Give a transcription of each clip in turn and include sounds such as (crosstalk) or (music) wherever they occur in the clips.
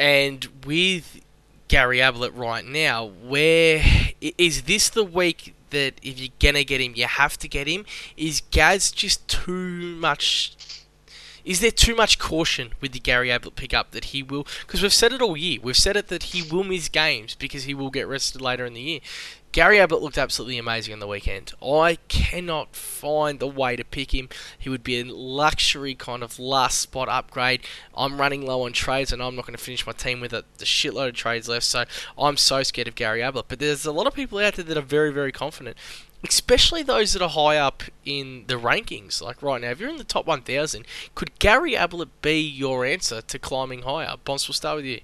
And with Gary Ablett right now, where is this the week that if you're gonna get him, you have to get him? Is Gaz just too much? Is there too much caution with the Gary Ablett pickup that he will? Because we've said it all year. We've said it that he will miss games because he will get rested later in the year. Gary Ablett looked absolutely amazing on the weekend. I cannot find the way to pick him. He would be a luxury kind of last spot upgrade. I'm running low on trades and I'm not going to finish my team with a, the shitload of trades left, so I'm so scared of Gary Ablett. But there's a lot of people out there that are very, very confident, especially those that are high up in the rankings. Like right now, if you're in the top 1,000, could Gary Ablett be your answer to climbing higher? Bonds, we'll start with you.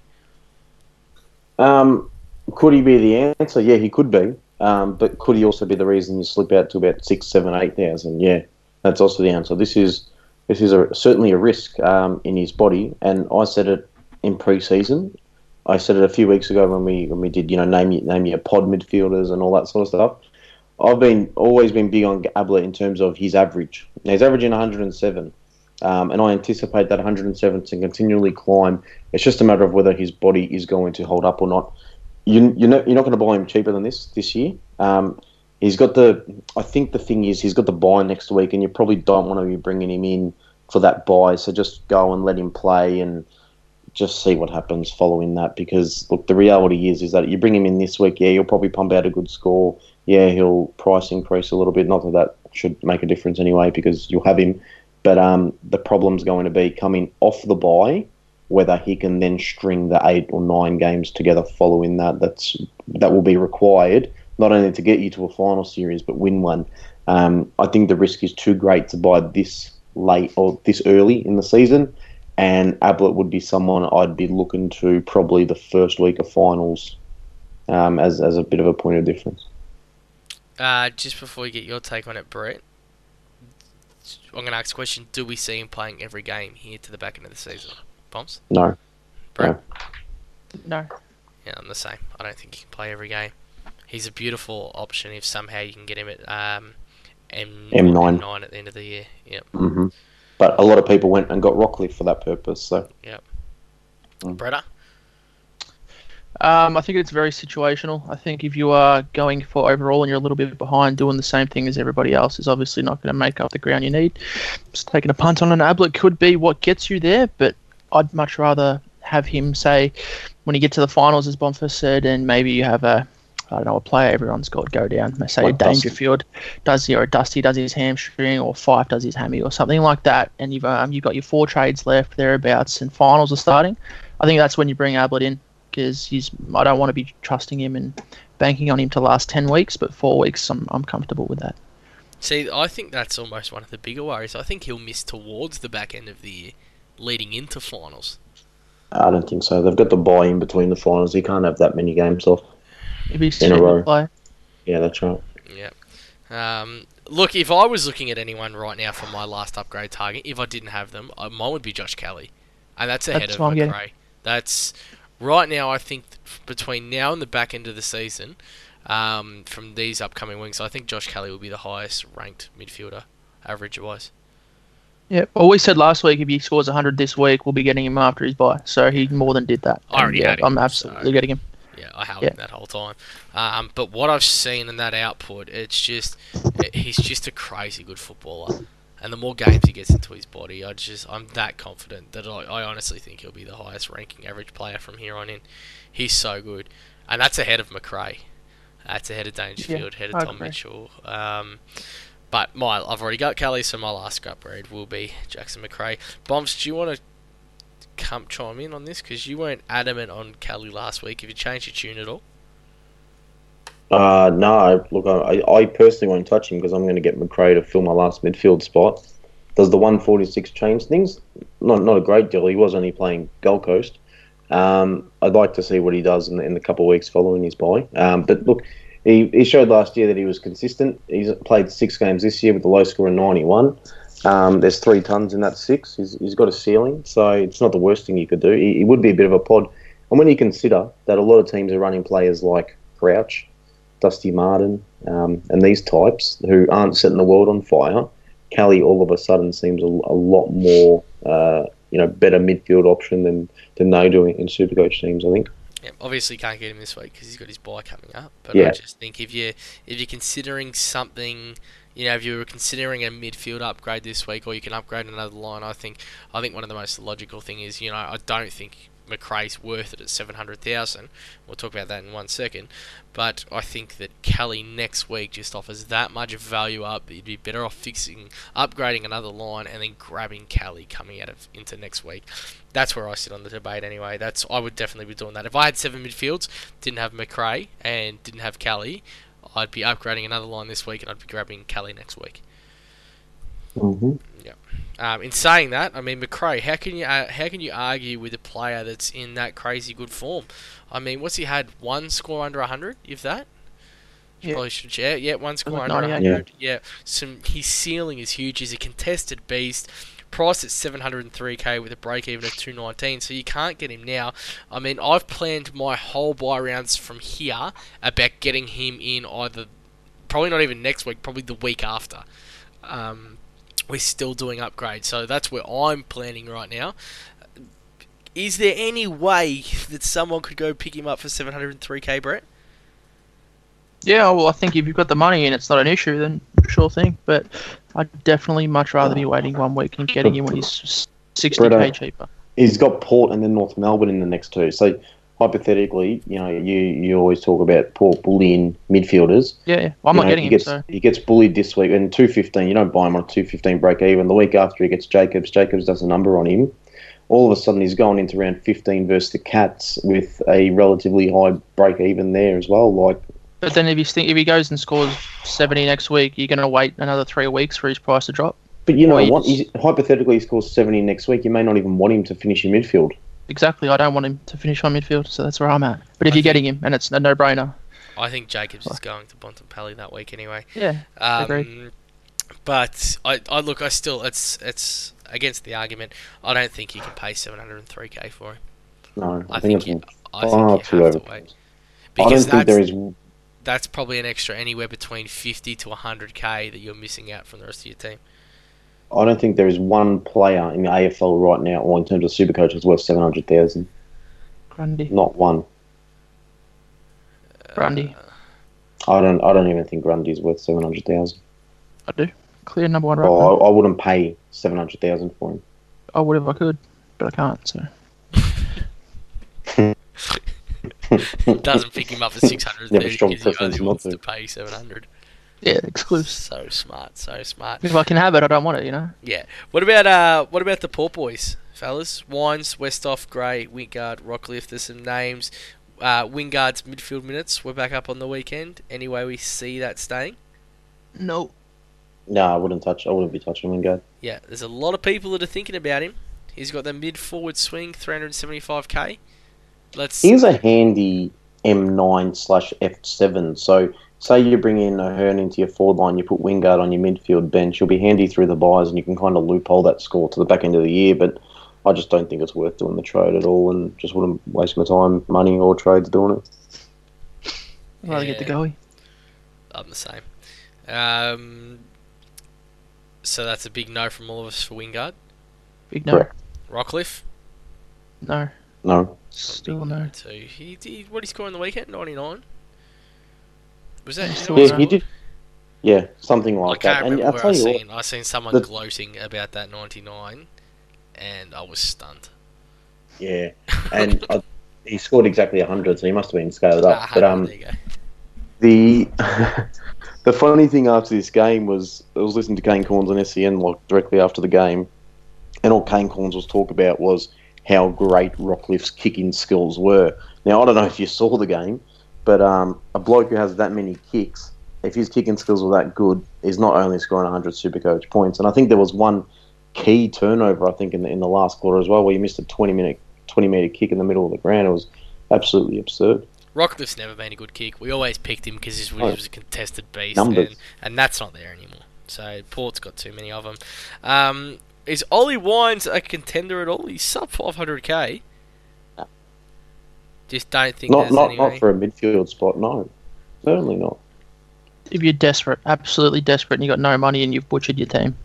Um, could he be the answer? Yeah, he could be. Um, but could he also be the reason you slip out to about six, seven, eight thousand? Yeah, that's also the answer. This is this is a, certainly a risk um, in his body, and I said it in pre-season. I said it a few weeks ago when we when we did you know name name your pod midfielders and all that sort of stuff. I've been always been big on Ablett in terms of his average. Now, he's averaging 107, um, and I anticipate that 107 to continually climb. It's just a matter of whether his body is going to hold up or not you, you're not, you're not going to buy him cheaper than this this year. Um, he's got the. I think the thing is he's got the buy next week, and you probably don't want to be bringing him in for that buy. So just go and let him play and just see what happens following that. Because look, the reality is is that you bring him in this week, yeah, you'll probably pump out a good score. Yeah, he'll price increase a little bit. Not that that should make a difference anyway, because you'll have him. But um, the problem's going to be coming off the buy whether he can then string the eight or nine games together following that. That's that will be required not only to get you to a final series but win one. Um, I think the risk is too great to buy this late or this early in the season, and Ablett would be someone I'd be looking to probably the first week of finals um, as as a bit of a point of difference. Uh, just before we get your take on it, Brett, I'm going to ask a question: Do we see him playing every game here to the back end of the season? Bombs? No. Brett? No. Yeah, I'm the same. I don't think he can play every game. He's a beautiful option if somehow you can get him at um, M- M9. M9 at the end of the year. Yep. hmm But a lot of people went and got Rockliff for that purpose. So Yep. Mm. Bretta? Um, I think it's very situational. I think if you are going for overall and you're a little bit behind, doing the same thing as everybody else is obviously not going to make up the ground you need. Just taking a punt on an Ablett could be what gets you there, but I'd much rather have him say when you get to the finals, as Bonfa said, and maybe you have a I don't know a player everyone's got go down. They Say Like Dusty. Dangerfield does he or Dusty does his hamstring or Fyfe does his hammy or something like that, and you've um, you've got your four trades left thereabouts, and finals are starting. I think that's when you bring Ablett in because he's I don't want to be trusting him and banking on him to last ten weeks, but four weeks I'm I'm comfortable with that. See, I think that's almost one of the bigger worries. I think he'll miss towards the back end of the year, leading into finals. I don't think so. They've got the buy in between the finals. He can't have that many games off. If he's In a row. play. Yeah, that's right. Yeah. Um, look, if I was looking at anyone right now for my last upgrade target, if I didn't have them, uh, mine would be Josh Kelly, and that's ahead That's of what I'm. Macrae. That's right now. I think between now and the back end of the season, um, from these upcoming weeks, I think Josh Kelly will be the highest ranked midfielder, average wise. Yeah, well, we said last week if he scores 100 this week, we'll be getting him after his bye. So he more than did that. I already And, yeah, had him, I'm absolutely so- getting him. Yeah, I held Yeah. him that whole time. Um, but what I've seen in that output, it's just it, he's just a crazy good footballer. And the more games he gets into his body, I just I'm that confident that I, I honestly think he'll be the highest ranking average player from here on in. He's so good, and that's ahead of Macrae. That's ahead of Dangerfield, ahead I of Tom agree. Mitchell. Um, but my I've already got Kelly, so my last upgrade will be Jackson Macrae. Bombs, do you want to come chime in on this because you weren't adamant on Kelly last week? Have you changed your tune at all? Uh, no, look, I, I personally won't touch him because I'm going to get Macrae to fill my last midfield spot. Does the 146 change things? Not not a great deal. He was only playing Gold Coast. Um, I'd like to see what he does in the, in the couple of weeks following his bye. Um, but look, he, he showed last year that he was consistent. He's played six games this year with a low score of 91. Um, there's three tons in that six. He's, he's got a ceiling, so it's not the worst thing you could do. He, he would be a bit of a pod. And when you consider that a lot of teams are running players like Crouch, Dusty Martin, um, and these types who aren't setting the world on fire, Kelly all of a sudden seems a, a lot more uh, you know better midfield option than than they do in Supercoach teams. I think. Yeah, obviously can't get him this week because he's got his buy coming up. But Yeah. I just think if you if you're considering something, you know, if you were considering a midfield upgrade this week, or you can upgrade another line, I think I think one of the most logical thing is, you know, I don't think Macrae's worth it at seven hundred thousand. We'll talk about that in one second. But I think that Kelly next week just offers that much value up. You'd be better off fixing, upgrading another line, and then grabbing Kelly coming out of into next week. That's where I sit on the debate anyway. That's I would definitely be doing that. If I had seven midfields, didn't have Macrae and didn't have Kelly, I'd be upgrading another line this week and I'd be grabbing Kelly next week. Mm-hmm. Um, in saying that, I mean Macrae, how can you uh, how can you argue with a player that's in that crazy good form? I mean, what's he had? One score under hundred, if that. You Yeah. Probably should yeah, yeah, one score under 98. hundred. Yeah. Some his ceiling is huge. He's a contested beast. Priced at 703k with a break even of 219, so you can't get him now. I mean, I've planned my whole buy rounds from here about getting him in either, probably not even next week, probably the week after. Um, we're still doing upgrades, so that's where I'm planning right now. Is there any way that someone could go pick him up for 703k, Brett? Yeah, well, I think if you've got the money and it's not an issue, then sure thing. But I'd definitely much rather be waiting one week and getting him when he's 60k Brett, uh, cheaper. He's got Port and then North Melbourne in the next two. So hypothetically, you know, you, you always talk about poor bullying midfielders. Yeah, yeah. Well, I'm You not know, getting he him, gets, so He gets bullied this week and two fifteen. You don't buy him on a two fifteen break even. The week after he gets Jacobs, Jacobs does a number on him. All of a sudden, he's going into round fifteen versus the Cats with a relatively high break even there as well. Like, But then if he st- if he goes and scores 70 next week, you're going to wait another three weeks for his price to drop. but you know what? He's, hypothetically, he scores seventy next week. You may not even want him to finish in midfield. Exactly. I don't want him to finish on midfield, so that's where I'm at. But if I you're getting him and it's a no-brainer, I think Jacobs is going to Bontempelli that week anyway. yeah, Um, Agreed. But I, I look, I still, it's, it's against the argument. I don't think you can pay 703k for him. No, I, I think, think it's. you, I far think you too have to over- wait. I don't think there is. that's probably an extra anywhere between 50 to 100k that you're missing out from the rest of your team. I don't think there is one player in the AFL right now, or in terms of super coaches, worth seven hundred thousand. Grundy, Not one. Uh, Grundy. I don't. I don't even think Grundy's worth seven hundred thousand. I do. Clear number one right. Oh, I, I wouldn't pay seven hundred thousand for him. I would if I could, but I can't. So (laughs) Doesn't pick him up for (laughs) 630 You have a strong because he preference only not wants to. to pay 700. Yeah, exclusive. So smart, so smart. If I can have it, I don't want it. You know. Yeah. What about uh? What about the Port Boys, fellas? Wines, Westhoff, Gray, Wingard, Rockliff. There's some names. Uh, Wingard's midfield minutes were back up on the weekend. Anyway, we see that staying. No. No, I wouldn't touch. I wouldn't be touching Wingard. Yeah, there's a lot of people that are thinking about him. He's got the mid forward swing, 375k. Let's. He's a handy M9 slash F7. So, say you bring in Ahern into your forward line, you put Wingard on your midfield bench. You'll be handy through the buys, and you can kind of loophole that score to the back end of the year. But I just don't think it's worth doing the trade at all, and just wouldn't waste my time, money, or trades doing it. I'd rather get the Yeah. goalie. I'm the same. Um, so that's a big no from all of us for Wingard. Big no. Correct. Rockliff. No. No, Still no. Too. He, he what did he score on the weekend? 99. Was that? is that Still what yeah, did. Yeah, something I like that. And I'll tell I you what, seen. I seen someone the- gloating about that 99, and I was stunned. Yeah, (laughs) and I, he scored exactly 100, so he must have been scaled up. Ah, But um, you the (laughs) the funny thing after this game was I was listening to Kane Cornes on SEN like directly after the game, and all Kane Cornes was talk about was how great Rockliff's kicking skills were. Now I don't know if you saw the game, but um, a bloke who has that many kicks, if his kicking skills were that good, is not only scoring 100 Supercoach points. And I think there was one key turnover I think in the, in the last quarter as well, where he missed a 20 minute 20 meter kick in the middle of the ground. It was absolutely absurd. Rockliff's never been a good kick. We always picked him because he Oh. was a contested beast, and, and that's not there anymore. So Port's got too many of them. Um, is Ollie Wines a contender at all? He's sub 500k. No. Just don't think Not not any not for a midfield spot. No, certainly not. If you're desperate, absolutely desperate, and you have got no money and you've butchered your team.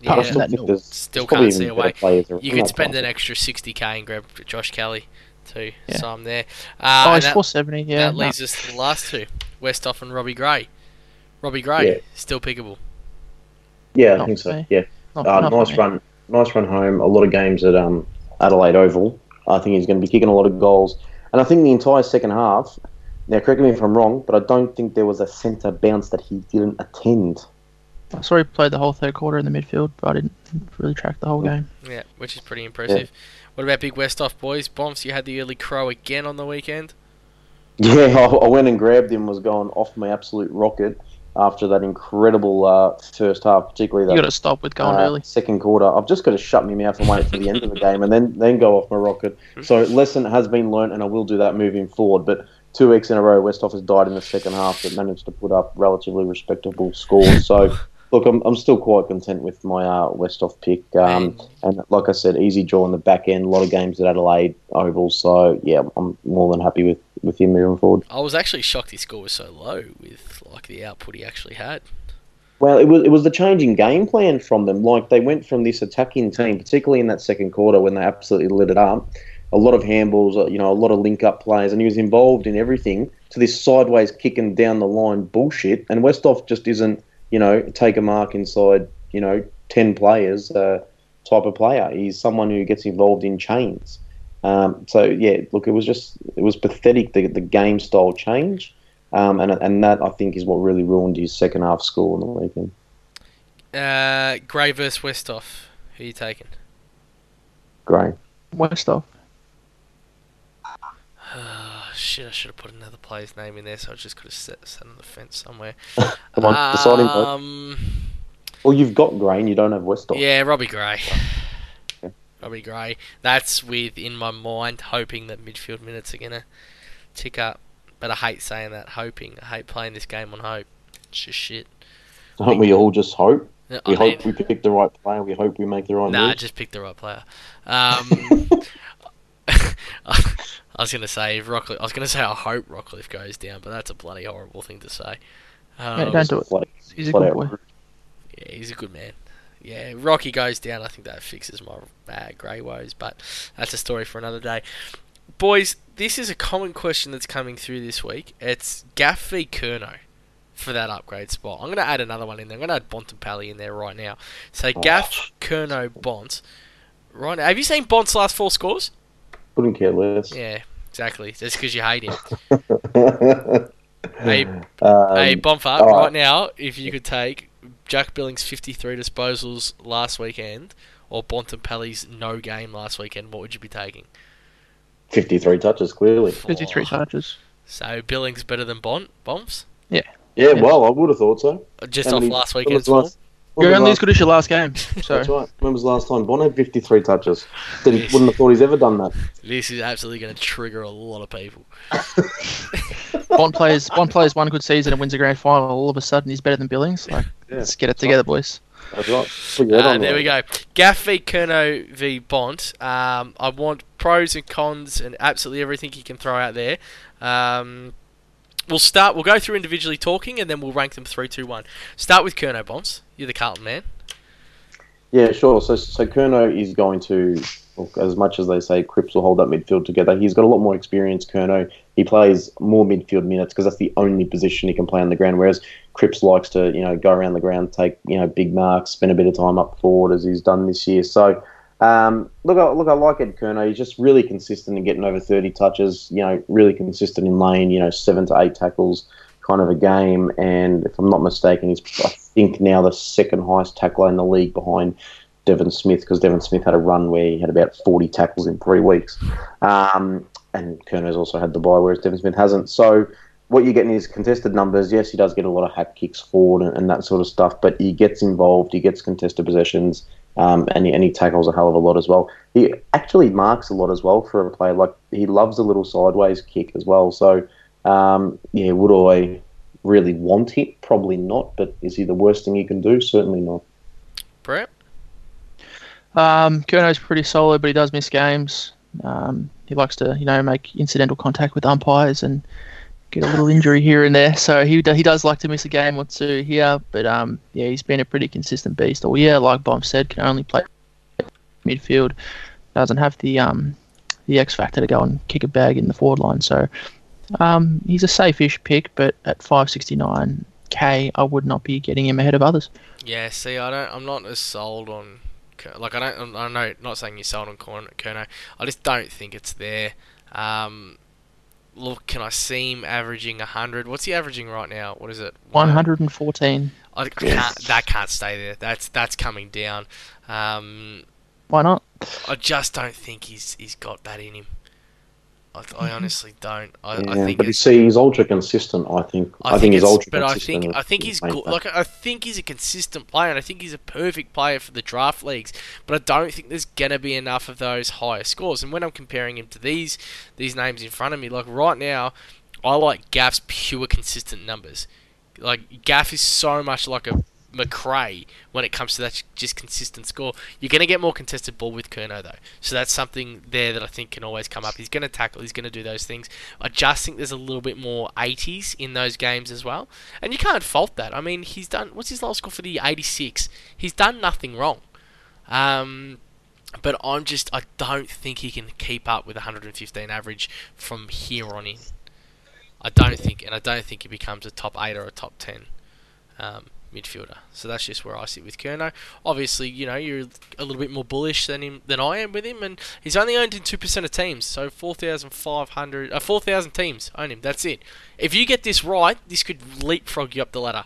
Yeah, I still that think there's, Still there's can't see a way. better players around you could spend an extra 60k and grab Josh Kelly too. Yeah. So I'm there. Uh, oh, it's that, 470. Yeah. that no. leaves us to the last two: Westhoff and Robbie Gray. Robbie Gray Yeah. still pickable. Yeah, I Not think so. me. Yeah, Not- uh, not nice run, nice run home. A lot of games at um, Adelaide Oval. I think he's going to be kicking a lot of goals, and I think the entire second half. Now, correct me if I'm wrong, but I don't think there was a centre bounce that he didn't attend. I saw he played the whole third quarter in the midfield, but I didn't really track the whole mm. game. Yeah, which is pretty impressive. What about Big Westhoff boys? Bombs, you had the early crow again on the weekend. (laughs) Yeah, I, I went and grabbed him. Was going off my absolute rocket after that incredible uh, first half, particularly You that got to stop with going uh, early. second quarter. I've just got to shut my mouth and wait for the end of the game, and then then go off my rocket. So lesson has been learnt, and I will do that moving forward. But two weeks in a row, Westhoff has died in the second half, but managed to put up relatively respectable scores. So. Look, I'm, I'm still quite content with my uh, Westhoff pick. Um, and like I said, easy draw in the back end. A lot of games at Adelaide Oval. So, yeah, I'm more than happy with, with him moving forward. I was actually shocked his score was so low with like the output he actually had. Well, it was it was the changing game plan from them. Like they went from this attacking team, particularly in that second quarter when they absolutely lit it up. A lot of handballs, uh, you know, a lot of link up plays, and he was involved in everything. To this sideways kicking down the line bullshit, and Westhoff just isn't, you know, take a mark inside, you know, ten players uh, type of player. He's someone who gets involved in chains. Um, so yeah, look, it was just it was pathetic the the game style change. Um, and and that I think is what really ruined his second half score on the weekend. Uh, Gray versus Westhoff. Who are you taking? Gray. Westhoff. (sighs) (sighs) (sighs) Shit, I should have put another player's name in there, so I just could have set, sat on the fence somewhere. Come on, decide him. vote. Um, Well, you've got Gray and you don't have Westhoff. yeah, Robbie Gray. Okay. (laughs) Robbie Gray. That's with in my mind, hoping that midfield minutes are gonna tick up. But I hate saying that, hoping. I hate playing this game on hope. It's just shit. Don't we all just hope? I We mean- hope we pick the right player. We hope we make the right Nah, move. just pick the right player. Um, I was gonna say if Rockliff. I was gonna say I hope Rockliff goes down, but that's a bloody horrible thing to say. Um, Mate, don't do it. Flat- He's a good out boy. Yeah, he's a good man. Yeah, Rocky goes down. I think that fixes my uh, grey woes, but that's a story for another day. Boys, this is a common question that's coming through this week. It's Gaff v Curnow for that upgrade spot. I'm going to add another one in there. I'm going to add Bontempelli in there right now. So Gaff, Curnow, Bont. Right now. Have you seen Bont's last four scores? Couldn't care less. Yeah, exactly. Just because you hate him. (laughs) um, Hey, hey, Bonfart, all right. right. now, if you could take Jack Billings' 53 disposals last weekend or Bontempelli's no game last weekend, what would you be taking? 53 touches, clearly. 53 Oh, touches. So Billings better than Bont, Bombs? Yeah, Yeah. well, I would have thought so. Just How off many- last when was weekend's the form? last- when You're was the only as last- good as your last game. So (laughs) That's right. When was the last time Bon had 53 touches? Said he wouldn't have thought he's ever done that. This is absolutely going to trigger a lot of people. (laughs) Bond plays Bond plays one good season and wins a grand final. All of a sudden, he's better than Billings. Like, Yeah. let's get it together, boys. That's right. Put your head Uh, there right. we go. Gaff v Curnow v Bont. Um, I want pros and cons and absolutely everything you can throw out there. Um, we'll start. We'll go through individually talking, and then we'll rank them three, two, one. Start with Curnow Bonts. You're the Carlton man. Yeah, sure. So, so Curnow is going to, look, as much as they say Cripps will hold that midfield together, he's got a lot more experience, Curnow. He plays more midfield minutes because that's the only position he can play on the ground, whereas Cripps likes to, you know, go around the ground, take, you know, big marks, spend a bit of time up forward as he's done this year. So, um, look, I, look, I like Ed Curnow. He's just really consistent in getting over 30 touches, you know, really consistent in lane, you know, seven to eight tackles kind of a game. And if I'm not mistaken, he's, I think, now the second highest tackler in the league behind Devon Smith because Devon Smith had a run where he had about 40 tackles in three weeks. Um, and Curnow's also had the bye, whereas Devon Smith hasn't. So what you're getting is contested numbers. Yes, he does get a lot of hack kicks forward and, and that sort of stuff, but he gets involved, he gets contested possessions, um, and, he, and he tackles a hell of a lot as well. He actually marks a lot as well for a player. Like, he loves a little sideways kick as well. So, um, yeah, would I really want it? Probably not, but is he the worst thing you can do? Certainly not. Brett. Um, Curnow's pretty solid, but he does miss games. Um, he likes to, you know, make incidental contact with umpires and get a little injury here and there. So he he does like to miss a game or two here, but um yeah he's been a pretty consistent beast. Or yeah, like Bomb said, can only play midfield, doesn't have the um the X factor to go and kick a bag in the forward line. So um he's a safe-ish pick, but at 569k, I would not be getting him ahead of others. Yeah, see, I don't. I'm not as sold on. Like I don't. I know. Not saying you're sold on Curnow. I just don't think it's there. Um, look, can I see him averaging 100? What's he averaging right now? What is it? 114. I, I can't, that can't stay there. That's that's coming down. Um, Why not? I just don't think he's he's got that in him. I, I mm-hmm. honestly don't. I, Yeah, I think but you see, he's ultra consistent. I think. I, think, he's it's- ultra but I consistent. think I think he's Made good. Like I think he's a consistent player, and I think he's a perfect player for the draft leagues. But I don't think there's gonna be enough of those higher scores. And when I'm comparing him to these these names in front of me, like right now, I like Gaff's pure consistent numbers. Like Gaff is so much like a Macrae when it comes to that just consistent score. You're going to get more contested ball with Curnow though, so that's something there that I think can always come up. He's going to tackle, he's going to do those things. I just think there's a little bit more 80s in those games as well, and you can't fault that. I mean, he's done what's his last score for the 86. He's done nothing wrong. Um, but I'm just I don't think he can keep up with 115 average from here on in. I don't think, and I don't think he becomes a top eight or a top ten um, midfielder. So that's just where I sit with Curnow. Obviously, you know you're a little bit more bullish than him than I am with him, and he's only owned in two percent of teams. So 4,500, uh, 4,000 teams own him. That's it. If you get this right, this could leapfrog you up the ladder.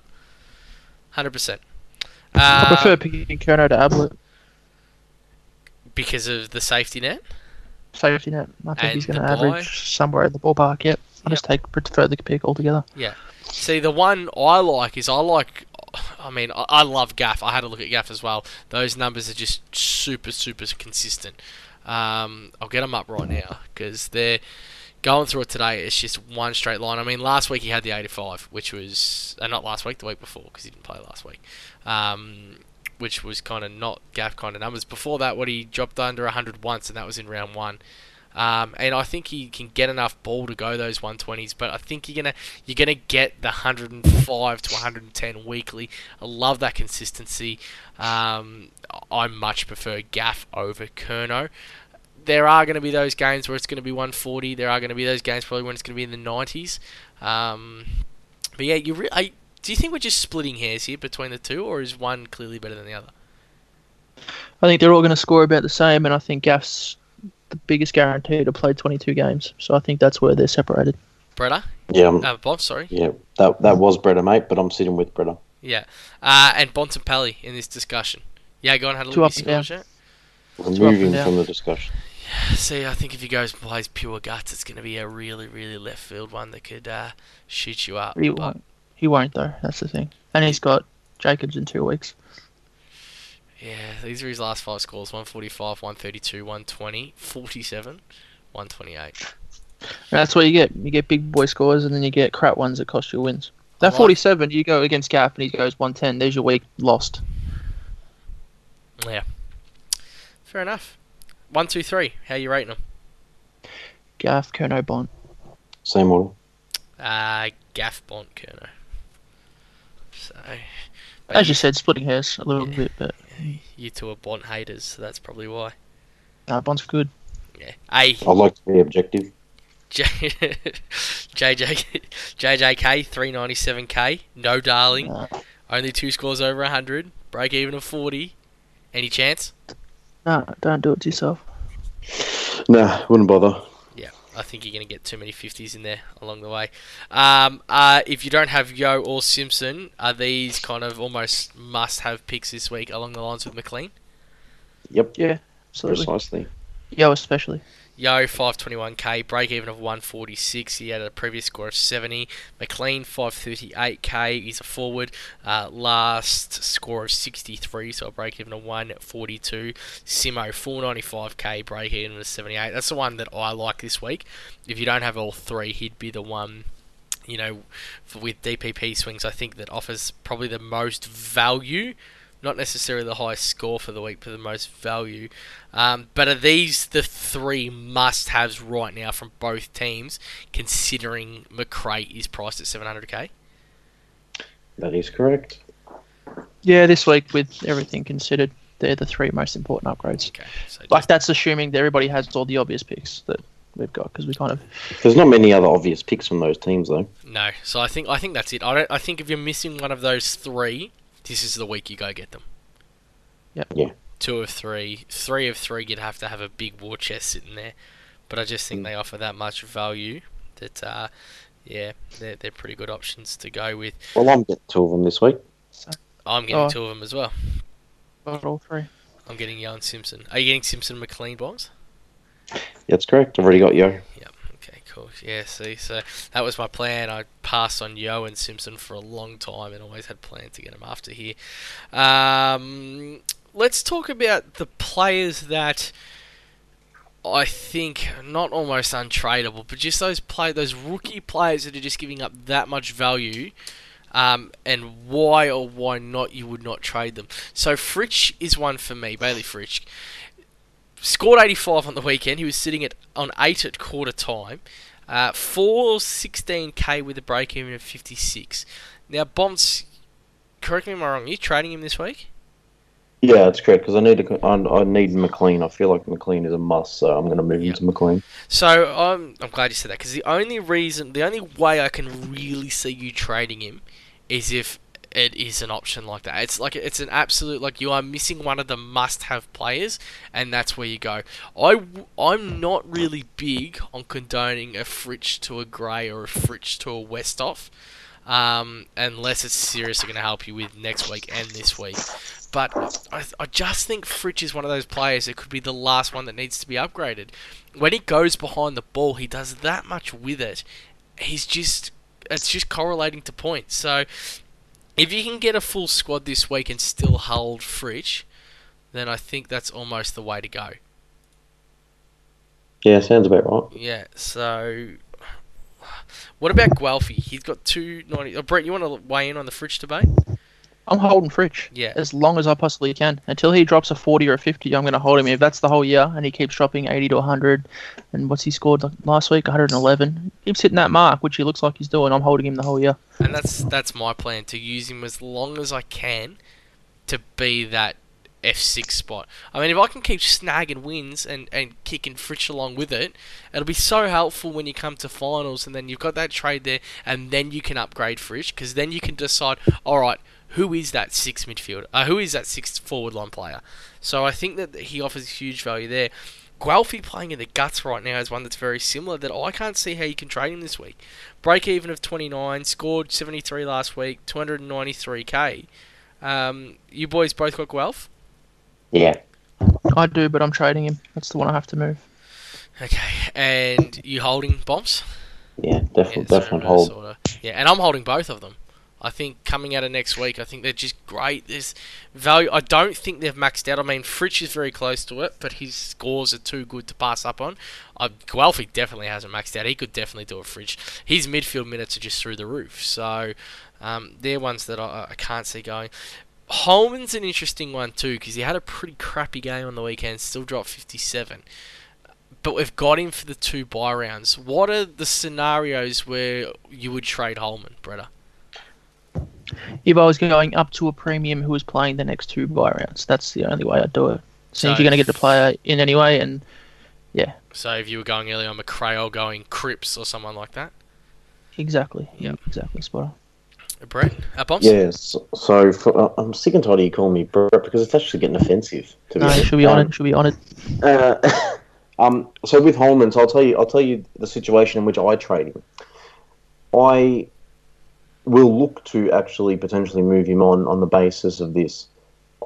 Hundred percent. I prefer picking Curnow to Ablett. because of the safety net. Safety net. I think he's going to average somewhere in the ballpark. Yep. I just take prefer the pick altogether. Yeah. See, the one I like is I like. I mean, I, I love Gaff. I had a look at Gaff as well. Those numbers are just super, super consistent. Um, I'll get them up right now because they're going through it today. It's just one straight line. I mean, last week he had the 85, which was uh, not last week, the week before because he didn't play last week. Um, which was kind of not Gaff kind of numbers. Before that, what he dropped under 100 once, and that was in round one. Um, and I think he can get enough ball to go those 120s, but I think you're gonna you're gonna get the 105 to 110 weekly. I love that consistency. Um, I much prefer Gaff over Curnow. There are going to be those games where it's going to be 140. There are going to be those games probably when it's going to be in the 90s. Um, but yeah, you re- I, do you think we're just splitting hairs here between the two, or is one clearly better than the other? I think they're all going to score about the same, and I think Gaff's the biggest guarantee to play 22 games. So I think that's where they're separated. Bretta? yeah, um, Uh, Bob, sorry. yeah. That that was Breda, mate. But I'm sitting with Breda. Yeah. Uh, and Bontempelli in this discussion. Yeah, go on, had a look Two at up your and scores, Two up Removing from the discussion. yeah? See, I think if he goes and plays pure guts, it's going to be a really, really left field one that could uh, shoot you up. He But, won't. He won't though. That's the thing. And he's got Jacobs in two weeks. Yeah, these are his last five scores 145, 132, 120, 47, 128. That's what you get. You get big boy scores, and then you get crap ones that cost you wins. That like- 47, you go against Gaff, and he goes 110. There's your week lost. Yeah. Fair enough. One, two, three. How you rating them? Gaff, Curnow, Bond. Same order. Uh, Gaff, Bont, Curnow. So, As you said, splitting hairs a little Yeah. bit, but you two are Bont haters, so that's probably why. uh, Bond's good. Yeah. A. I'd like to be objective. (laughs) J- JJ JJK 397k. No darling. Only two scores over 100. Break even of 40. Any chance? no, don't do it to yourself. Nah, wouldn't bother. Yeah, I think you're going to get too many 50s in there along the way. Um, uh, if you don't have Yeo or Simpson, are these kind of almost must-have picks this week along the lines with McLean? Yep, Yeah, absolutely. precisely. Yeo, especially. Yeo 521k, break even of 146. He had a previous score of 70. McLean 538k. He's a forward. Uh, last score of 63, so a break even of 142. Simo 495k, break even of 78. That's the one that I like this week. If you don't have all three, he'd be the one. You know, with DPP swings, I think that offers probably the most value not necessarily the highest score for the week, but the most value. Um, but are these the three must-haves right now from both teams, considering Macrae is priced at 700k? That is correct. Yeah, this week with everything considered, they're the three most important upgrades. Okay, so Like that's assuming that everybody has all the obvious picks that we've got because we kind of There's not many other obvious picks from those teams, though. no. So I think I think that's it. I don't. I think if you're missing one of those three, this is the week you go get them. Yep. Yeah. Two of three, three of three, you'd have to have a big war chest sitting there. But I just think Mm. they offer that much value that, uh, yeah, they're, they're pretty good options to go with. Well, I'm getting two of them this week. I'm getting Oh. two of them as well. got all three. I'm getting Yeo and Simpson. Are you getting Simpson and McLean bombs? That's correct. I've already got Yeo. Cool. Yeah, see, so that was my plan. I passed on Yeo and Simpson for a long time and always had plans to get them after here. Um, let's talk about the players that I think not almost untradeable, but just those play those rookie players that are just giving up that much value. Um, and why or why not you would not trade them. So Fritsch is one for me, Bailey Fritsch scored 85 on the weekend. He was sitting at on eight at quarter time. Uh, 416k with a break even of 56. Now, Bonds, correct me if I'm wrong. Are you trading him this week? Yeah, that's correct. Because I need to, I, I need McLean. I feel like McLean is a must, so I'm going to move Yep. him to McLean. So I'm I'm glad you said that because the only reason, the only way I can really see you trading him is if it is an option like that. It's like it's an absolute like you are missing one of the must-have players, and that's where you go. I I'm not really big on condoning a Fritsch to a Gray or a Fritsch to a Westhoff, um, unless it's seriously going to help you with next week and this week. But I, I just think Fritsch is one of those players that could be the last one that needs to be upgraded. When he goes behind the ball, he does that much with it. He's just it's just correlating to points. So if you can get a full squad this week and still hold Fritsch, then I think that's almost the way to go. Yeah, sounds about right. Yeah. So what about Guelfi? He's got two ninety. Oh, Brett, you want to weigh in on the Fritsch debate? I'm holding Fritsch Yeah. as long as I possibly can until he drops a 40 or a 50. I'm going to hold him. If that's the whole year and he keeps dropping 80 to 100, and what's he scored last week? 111. Keeps hitting that mark, which he looks like he's doing. I'm holding him the whole year. And that's that's my plan to use him as long as I can to be that F6 spot. I mean, if I can keep snagging wins and, and kicking Fritsch along with it, it'll be so helpful when you come to finals and then you've got that trade there and then you can upgrade Fritsch because then you can decide, all right, who is that six midfield? Uh, who is that six forward line player? So I think that he offers huge value there. Guelfi playing in the guts right now is one that's very similar that I can't see how you can trade him this week. Break even of 29, scored 73 last week, 293k. Um, you boys both got Guelph? Yeah. I do, but I'm trading him. That's the one I have to move. Okay, and you holding bombs? Yeah, definitely, so definitely reverse hold. order. Yeah, and I'm holding both of them. I think coming out of next week, I think they're just great. There's value. I don't think they've maxed out. I mean, Fritsch is very close to it, but his scores are too good to pass up on. Uh, Guelfi definitely hasn't maxed out. He could definitely do a Fritsch. His midfield minutes are just through the roof. So um, they're ones that I, I can't see going. Holman's an interesting one too because he had a pretty crappy game on the weekend, still dropped 57 but we've got him for the two buy rounds. What are the scenarios where you would trade Holman, Bretta? If I was going up to a premium who was playing the next two buy rounds, that's the only way I'd do it. Seems So- you're going to get the player in anyway, and yeah. So if you were going early on Macrae or going Cripps or someone like that, exactly, Yep. exactly spot on. Brett, Bombs? Yes. So for, uh, I'm sick and tired of you calling me Brett because it's actually getting offensive. To be No, honest. should be on Um, it. Should be on it. Uh, (laughs) um, so with Holman's, I'll tell you, I'll tell you the situation in which I trade him. I will look to actually potentially move him on on the basis of this.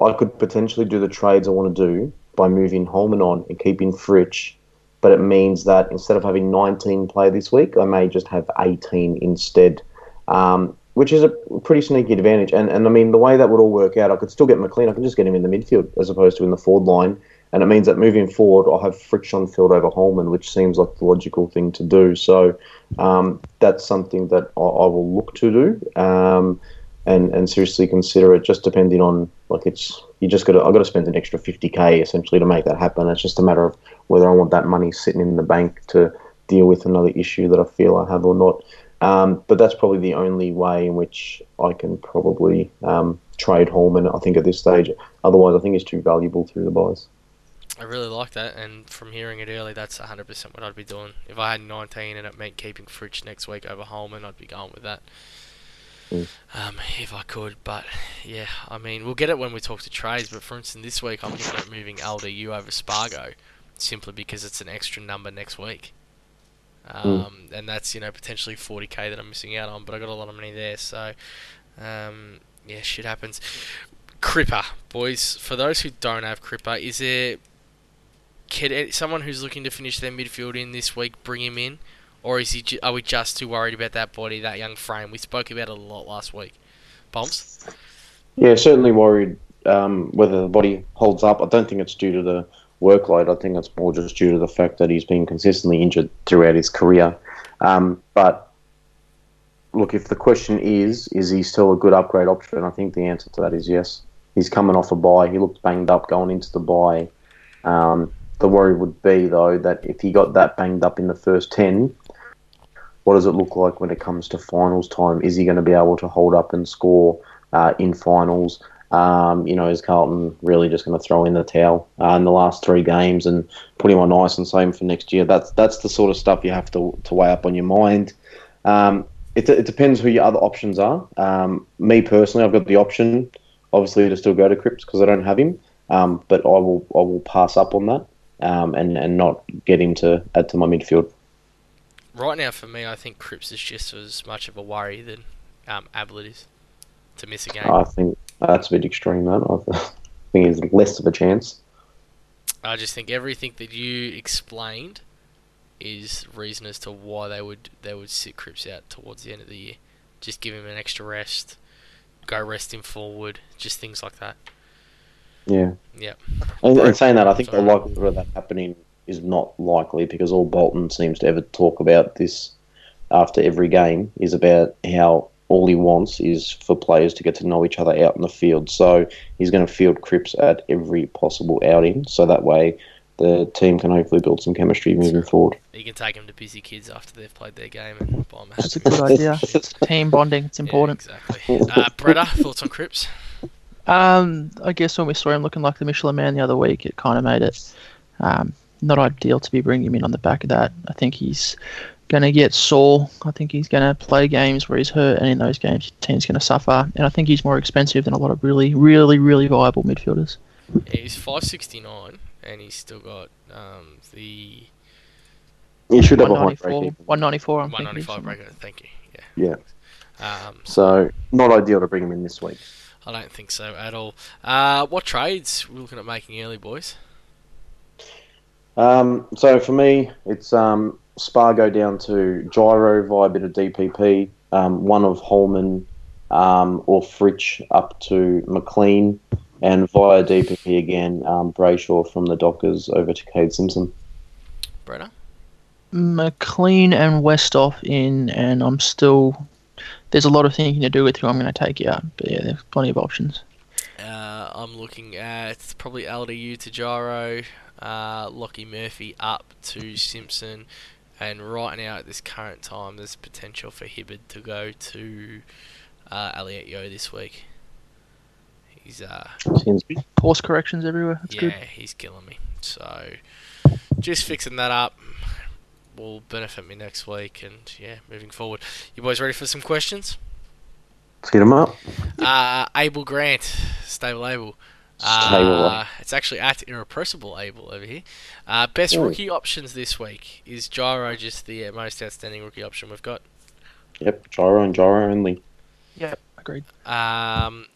I could potentially do the trades I want to do by moving Holman on and keeping Fritsch, but it means that instead of having 19 play this week, I may just have 18 instead. Um, which is a pretty sneaky advantage, and and I mean the way that would all work out, I could still get McLean. I can just get him in the midfield as opposed to in the forward line, and it means that moving forward, I'll have Fritsch on field over Holman, which seems like the logical thing to do. So um, that's something that I, I will look to do. Um, and, and seriously consider it. Just depending on like it's you just got to I got to spend an extra fifty k essentially to make that happen. It's just a matter of whether I want that money sitting in the bank to deal with another issue that I feel I have or not. Um, but that's probably the only way in which I can probably um, trade Holman. I think at this stage. Otherwise, I think it's too valuable through the buys. I really like that, and from hearing it early, that's 100% what I'd be doing. If I had 19 and it meant keeping Fritsch next week over Holman, I'd be going with that. Mm. Um, if I could, but yeah, I mean, we'll get it when we talk to trades. But for instance, this week I'm looking at moving LDU over Spargo, simply because it's an extra number next week. Um, and that's you know potentially 40k that I'm missing out on, but I got a lot of money there, so um, yeah, shit happens. Cripper, boys. For those who don't have Cripper, is there can someone who's looking to finish their midfield in this week bring him in, or is he? Are we just too worried about that body, that young frame? We spoke about it a lot last week. Bombs. Yeah, certainly worried um, whether the body holds up. I don't think it's due to the workload. I think it's more just due to the fact that he's been consistently injured throughout his career. Um, but look, if the question is, is he still a good upgrade option? I think the answer to that is yes. He's coming off a buy. He looked banged up going into the buy. Um, the worry would be, though, that if he got that banged up in the first 10, what does it look like when it comes to finals time? Is he going to be able to hold up and score uh, in finals? Um, you know, is Carlton really just going to throw in the towel uh, in the last three games and put him on ice and save him for next year? That's that's the sort of stuff you have to, to weigh up on your mind. Um, it, it depends who your other options are. Um, me personally, I've got the option, obviously, to still go to Cripps because I don't have him, um, but I will I will pass up on that um, and and not get him to add to my midfield. Right now, for me, I think Cripps is just as much of a worry than um, Ablett is to miss a game. I think that's a bit extreme. That (laughs) I think he's less of a chance. I just think everything that you explained is reason as to why they would they would sit Cripps out towards the end of the year. Just give him an extra rest, go rest him forward, just things like that. Yeah. Yep. And, and saying that, I think the likelihood of that happening is not likely because all Bolton seems to ever talk about this after every game is about how all he wants is for players to get to know each other out in the field. So he's going to field Cripps at every possible outing, so that way the team can hopefully build some chemistry moving forward. You can take them to busy kids after they've played their game and buy them a That's a good idea. (laughs) Team bonding. It's important. Yeah, exactly. Uh, Bretta, thoughts on Cripps? Um, I guess when we saw him looking like the Michelin Man the other week, it kind of made it um, not ideal to be bringing him in on the back of that. I think he's going to get sore. I think he's going to play games where he's hurt, and in those games, the team's going to suffer. And I think he's more expensive than a lot of really, really, really viable midfielders. Yeah, he's five sixty nine, and he's still got um, the You should have a high 194, break. 194, I'm one ninety thinking. five breaker. Thank you. Yeah. Yeah. Um, So not ideal to bring him in this week. I don't think so at all. Uh, what trades we're looking at making early, boys? Um, so for me, it's um, Spargo down to Gyro via a bit of DPP, um, one of Holman um, or Fritsch up to McLean, and via DPP again, um, Brayshaw from the Dockers over to Kade Simpson. Bretta? McLean and Westhoff in, and I'm still. There's a lot of thinking to do with who I'm going to take out, but yeah, there's plenty of options. Uh, I'm looking at probably LDU to Gyro, uh, Lachie Murphy up to Simpson, and right now at this current time, there's potential for Hibberd to go to uh, Elliot Yeo this week. He's uh, Course corrections everywhere. That's yeah, good. he's killing me. So just fixing that up will benefit me next week, and yeah, moving forward. You boys ready for some questions? Let's get them up. Uh, Abel Grant, stable Abel. Stable. Uh, it's actually at irrepressible Abel over here. Uh, best Ooh. rookie options this week is Gyro just the uh, most outstanding rookie option we've got. Yep, Gyro and Gyro only. Yep, agreed. Um,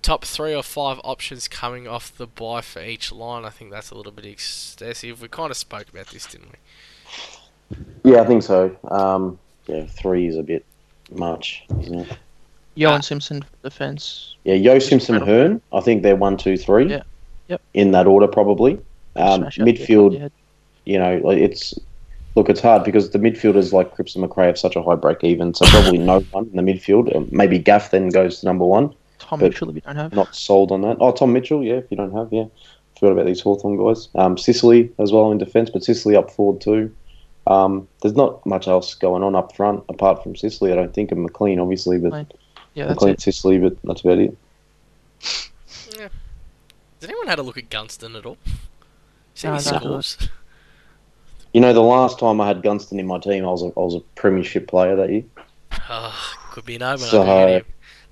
top three or five options coming off the buy for each line. I think that's a little bit excessive. We kind of spoke about this, didn't we? Yeah, I think so. Um, yeah, three is a bit much, isn't it? Yeo and Simpson defence. Yeah, Yeo Simpson, Incredible. Hurn. I think they're one, two, three. Yeah. Yep. In that order, probably. Um, Smash up there, midfield, you know, it's look, it's hard because the midfielders like Cripps and Macrae have such a high break even, so probably no (laughs) one in the midfield. Uh, Maybe Gaff then goes to number one. Tom Mitchell, if you don't have. Not sold on that. Oh, Tom Mitchell, yeah, if you don't have, yeah. Forgot about these Hawthorn guys. Um, Sicily as well in defence, but Sicily up forward too. Um, there's not much else going on up front apart from Sicily, I don't think, and McLean, obviously, but McLean, Yeah, that's McLean, it. Sicily, but that's about it. Has anyone had a look at Gunston at all? See No, any no. scores? You know, the last time I had Gunston in my team, I was a, I was a premiership player that year. Oh, could be an omen. So- I don't get him.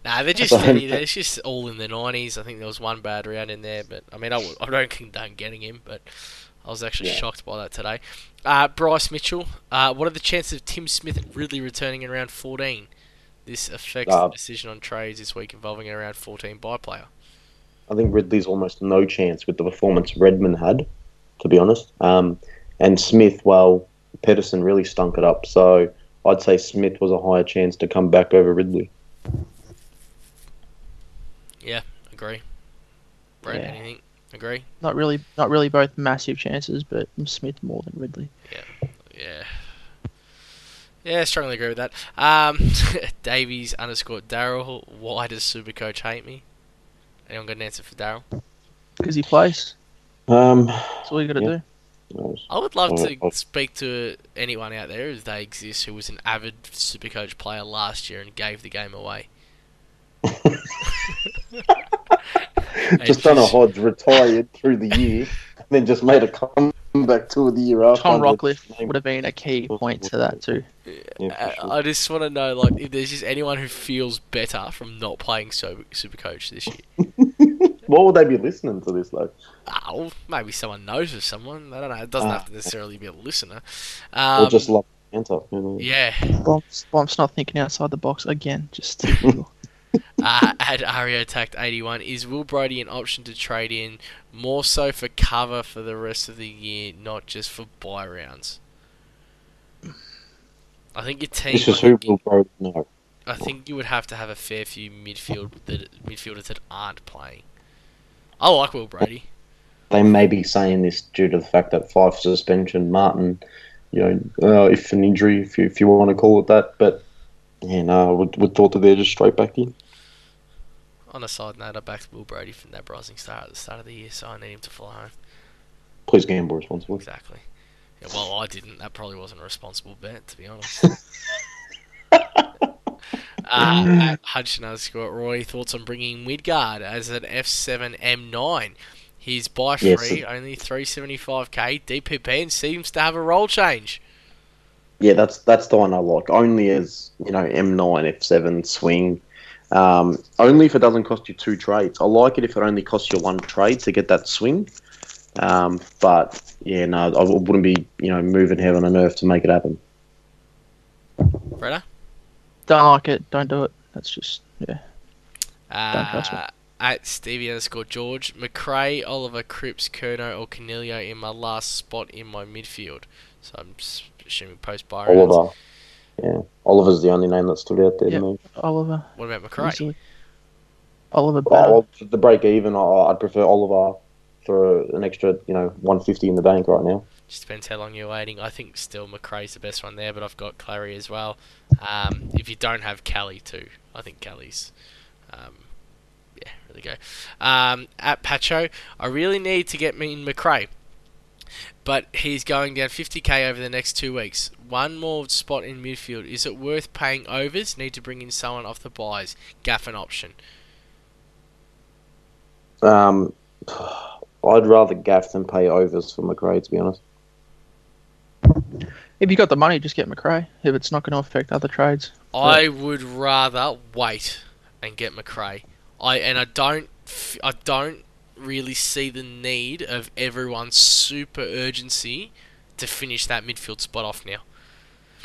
Nah, they're just So- steady. They're just all in the nineties. I think there was one bad round in there, but I mean, I, w- I don't condone getting him, but I was actually Yeah. shocked by that today. Uh, Bryce Mitchell. Uh, what are the chances of Tim Smith really returning in round fourteen? This affects Uh, the decision on trades this week involving a round fourteen buy player. I think Ridley's almost no chance with the performance Redmond had, to be honest. Um, and Smith, well, Pedersen really stunk it up. So I'd say Smith was a higher chance to come back over Ridley. Yeah, agree. Brett, Yeah. anything? Agree? Not really, not really both massive chances, but Smith more than Ridley. Yeah. Yeah, Yeah, strongly agree with that. Um, (laughs) Davies underscore Daryl. Why does Supercoach hate me? Anyone got an answer for Daryl? Because he plays. Um, That's all you got to Yeah. do. I would love to Oh, oh. speak to anyone out there, if they exist, who was an avid Supercoach player last year and gave the game away. (laughs) (laughs) (laughs) just done a Hodge, retired through the year, and then just made a comeback tour the year after. Tom under Rockliff would have been a key point to that too. Yeah, for I, sure. I just want to know, like, if there's just anyone who feels better from not playing Super Coach this year. (laughs) What would they be listening to this though? Oh, maybe someone knows of someone. I don't know. It doesn't have to necessarily be a listener. or Um, just love Santa? You know? yeah. Bomb's, Bomb's not thinking outside the box again. Just (laughs) uh, at Ario Tact 81, is Will Brodie an option to trade in more so for cover for the rest of the year, not just for buy rounds? I think your team. This is who will bro no. I think you would have to have a fair few midfield that midfielders that aren't playing. I like Will Brady. They may be saying this due to the fact that five suspension, Martin, you know, uh, if an injury, if you, if you want to call it that, but yeah, no, I would, would thought that they're just straight back in. On a side note, I backed Will Brady from that rising star at the start of the year, so I need him to fly home. Please gamble responsibly. Exactly. Yeah, well, I didn't. That probably wasn't a responsible bet, to be honest. (laughs) uh, Hudson underscore Roy, thoughts on bringing Midgard as an F7 M9? He's buy free, Yes. only 375k DPP, and seems to have a role change. Yeah, that's that's the one I like. Only as you know, M9, F7 swing. Um, only if it doesn't cost you two trades. I like it if it only costs you one trade to get that swing. Um, but yeah, no, I wouldn't be you know moving heaven and earth to make it happen. Bretta? don't like it. Don't do it. That's just yeah. Don't trust me. Uh, at Stevie underscore George, Macrae, Oliver, Cripps, Curnow, or Canelio in my last spot in my midfield. So I'm assuming post Byron. Oliver, yeah, Oliver's the only name that stood out there Yeah. to me. Oliver. What about Macrae? Oliver. Oh, the break even, I- I'd prefer Oliver for an extra, you know, 150 in the bank right now. Just depends how long you're waiting. I think still Macrae's the best one there, but I've got Clary as well. Um, if you don't have Kelly too, I think Kelly's. Um, yeah, really go. Um, at Pacho, I really need to get me in Macrae, but he's going down 50k over the next two weeks. One more spot in midfield. Is it worth paying overs? Need to bring in someone off the buys. Gaff an option. Um, I'd rather gaff than pay overs for Macrae, to be honest. If you got the money, just get Macrae. If it's not going to affect other trades. I would rather wait and get Macrae. I and I don't f- I don't really see the need of everyone's super urgency to finish that midfield spot off now.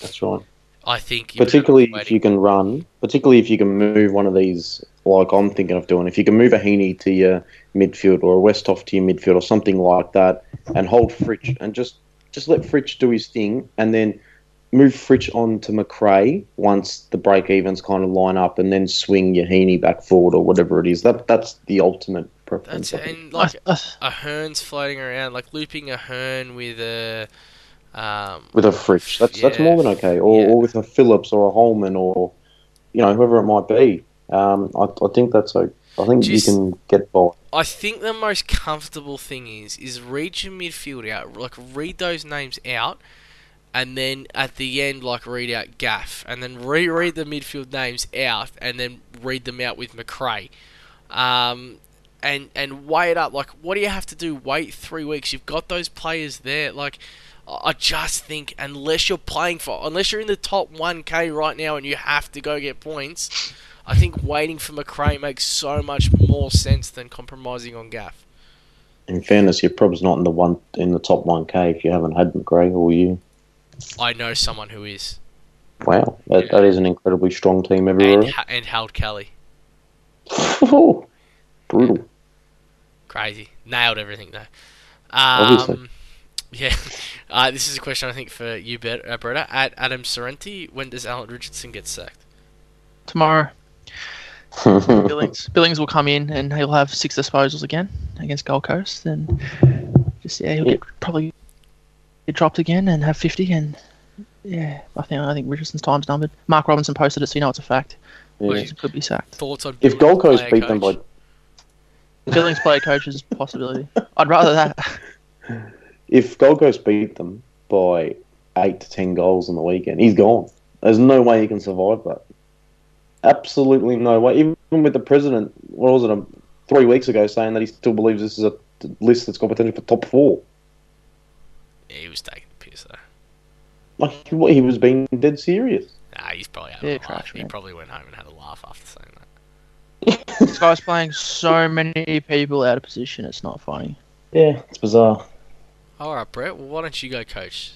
That's right. I think Particularly if you can run, particularly if you can move one of these, like I'm thinking of doing, if you can move a Heeney to your midfield or a Westhoff to your midfield or something like that, and hold Fritsch and just just let Fritsch do his thing, and then move Fritsch on to Macrae once the break evens kind of line up, and then swing your Heeney back forward or whatever it is. That that's the ultimate preference. That's I and like a Hurn's floating around, like looping a Hearn with a Um, with a Fritsch. That's that's more than okay. Or, Yeah. or with a Phillips or a Holman or you know whoever it might be. Um, I, I think that's a. I think Just- you can get by. I think the most comfortable thing is is read your midfield out, like read those names out, and then at the end, like read out Gaff, and then reread the midfield names out, and then read them out with Macrae, um, and and weigh it up. Like, what do you have to do? Wait three weeks. You've got those players there. Like, I just think unless you're playing for, unless you're in the top one k right now, and you have to go get points. I think waiting for Macrae makes so much more sense than compromising on Gaff. In fairness, you're probably not in the one in the top one K if you haven't had Macrae all year. I know someone who is, Wow, that, that is an incredibly strong team everywhere. and, and Held Kelly, (laughs) Brutal. Crazy, nailed everything though. Obviously. Um, yeah, (laughs) uh, this is a question I think for you, Bet- uh, Bretta. At Adam Sorrenti, when does Alan Richardson get sacked? Tomorrow, (laughs) Billings Billings will come in and he'll have six disposals again against Gold Coast. And just yeah, he'll get, probably get dropped again and have fifty. And yeah, I think I think Richardson's time's numbered. Mark Robinson posted it, so you know it's a fact. Yeah. Richardson could be sacked. Thoughts on If Gold Coast player beat them coach? by Billings player coach is a possibility. I'd rather that. if Gold Coast beat them by eight to ten goals in the weekend, he's gone. There's no way he can survive that. Absolutely no way. Even with the president, what was it, um, three weeks ago, saying that he still believes this is a list that's got potential for top four. Yeah, he was taking the piss though. Like what, he was being dead serious. Nah, he's probably having Yeah, a laugh. trash, He probably went home and had a laugh after saying that. This guy's playing so many people out of position. It's not funny. Yeah, it's bizarre. All right, Brett. Well, why don't you go coach?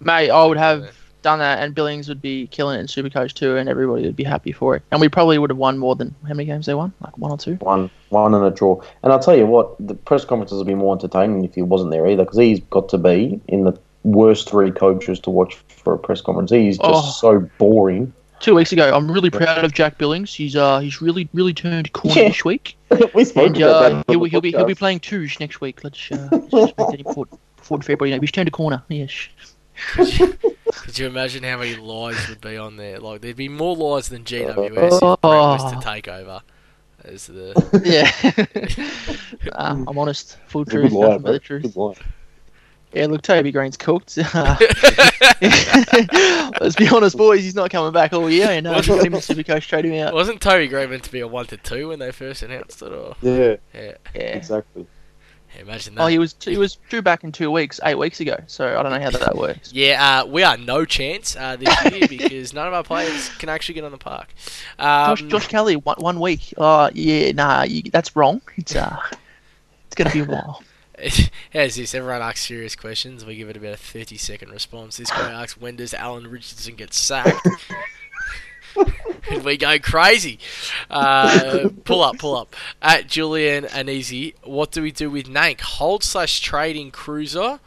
Mate, I would have done that, and Billings would be killing it in Supercoach too, and everybody would be happy for it. And we probably would have won more than how many games they won? Like one or two. One, one and a draw. And I'll tell you what, the press conferences would be more entertaining if he wasn't there either, because he's got to be in the worst three coaches to watch for a press conference. He's just Oh. so boring. Two weeks ago, I'm really proud of Jack Billings. He's uh he's really really turned corner Yeah. this week, (laughs) we spoke and about uh, that. he'll, he'll be he'll be playing twos next week. Let's uh, let's just make that important for February. You know, he's turned a corner. Yes. (laughs) Could you imagine how many lies would be on there? Like, there'd be more lies than GWS if Brett was Oh. to take over. As the (laughs) Yeah. I'm honest. Full truth, lie, nothing but the truth. Good. Yeah, look, Toby Greene's cooked. (laughs) Let's be honest, boys. He's not coming back all year, and uh, we got him in Supercoach, trade him out. wasn't Toby Green meant to be a one to two when they first announced it? Or Yeah, yeah, Yeah. exactly. yeah imagine that. Oh, he was he was due back in two weeks, eight weeks ago. So I don't know how that, that works. Yeah, uh, we are no chance uh, this (laughs) year because none of our players can actually get on the park. Um, Josh, Josh Kelly, one, one week. Oh yeah, nah, you, that's wrong. It's uh, it's gonna be a while. (laughs) How's this? Everyone asks serious questions. We give it about a 30 second response. This guy asks, when does Alan Richardson get sacked? (laughs) and we go crazy. Uh, pull up, pull up. At Julian and Easy, what do we do with Nank? Hold slash trading Cruiser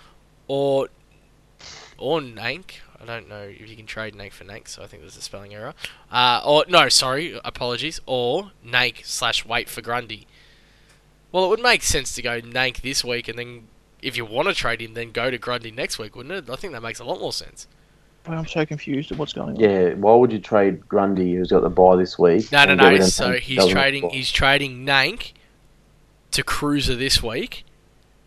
or or Nank? I don't know if you can trade Nank for Nank, so I think there's a spelling error. Uh, or no, sorry, apologies. Or Nank slash wait for Grundy. Well, it would make sense to go Nank this week, and then if you want to trade him, then go to Grundy next week, wouldn't it? I think that makes a lot more sense. I'm so confused at what's going on. Yeah, why would you trade Grundy, who's got the buy this week? No, no, no. So he's trading. He's trading Nank to Cruiser this week,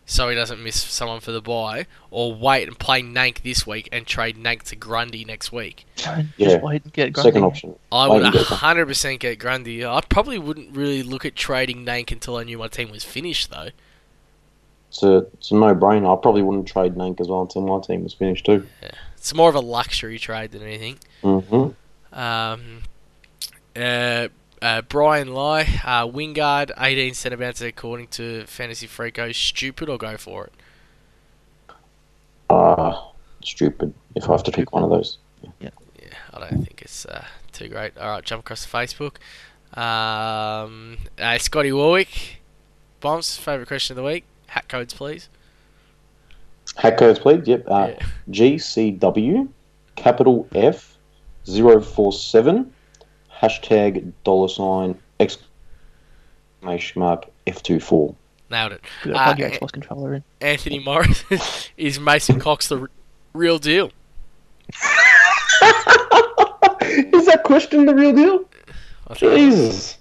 so he doesn't miss someone for the buy, or wait and play Nank this week and trade Nank to Grundy next week. Just Yeah. wait and get Grundy. Second option. I would and get that. 100% get Grundy. I probably wouldn't really look at trading Nank until I knew my team was finished, though. It's a, it's a no-brainer. I probably wouldn't trade Nank as well until my team was finished too. It's more of a luxury trade than anything. Mm-hmm. Um, uh, uh, Brian Lai, uh, Wingard, 18 centre bouncer according to Fantasy Freako. Stupid or go for it? Ah, stupid. If I have to pick one of those. Yeah, yeah. I don't think it's uh, too great. All right, jump across to Facebook. Um, uh, Scotty Warwick, bombs. Favorite question of the week. Hat codes, please. Hack codes, please. Yep. Uh, Yeah. GCW, capital F, 047, hashtag dollar sign, exclamation mark, F24. Nailed it. You gotta plug Uh, your Xbox controller in. Anthony Morris (laughs) is Mason Cox the Real deal. (laughs) Is that question the real deal? I think it is. Jesus.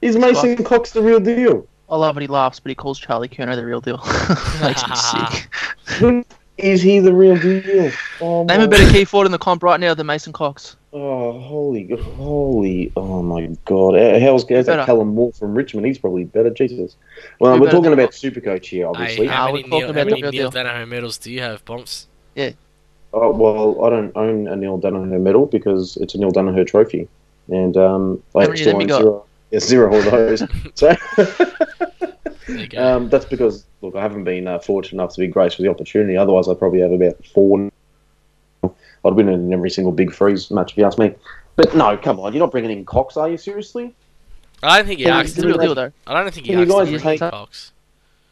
Is Mason Cox the real deal? I love it. He laughs, but he calls Charlie Curnow the real deal. (laughs) Makes me sick. Is he the real deal? Oh, Name my- a better key forward in the comp right now than Mason Cox. Oh, holy, holy, oh my god. How's, how's better. that Callum Moore from Richmond? He's probably better, Jesus. Well, Who we're talking than- about Supercoach here, obviously. Hey, how Nah, many we're Neil, talking how about many the real Neil deal. Daniher medals do you have, Bumps? Yeah. Oh, well, I don't own a Neale Daniher medal because it's a Neale Daniher trophy. And um, I How many of still own zero, yeah, zero of those. (laughs) so There you go. Um, that's because, look, I haven't been uh, fortunate enough to be graced with the opportunity. Otherwise, I'd probably have about four. I'd win it in every single big freeze match, if you ask me. But no, come on, you're not bringing in Cox, are you? Seriously? I don't think he Can asked. He's the real deal, though. I don't think he Can you asked guys to just bring take- Cox.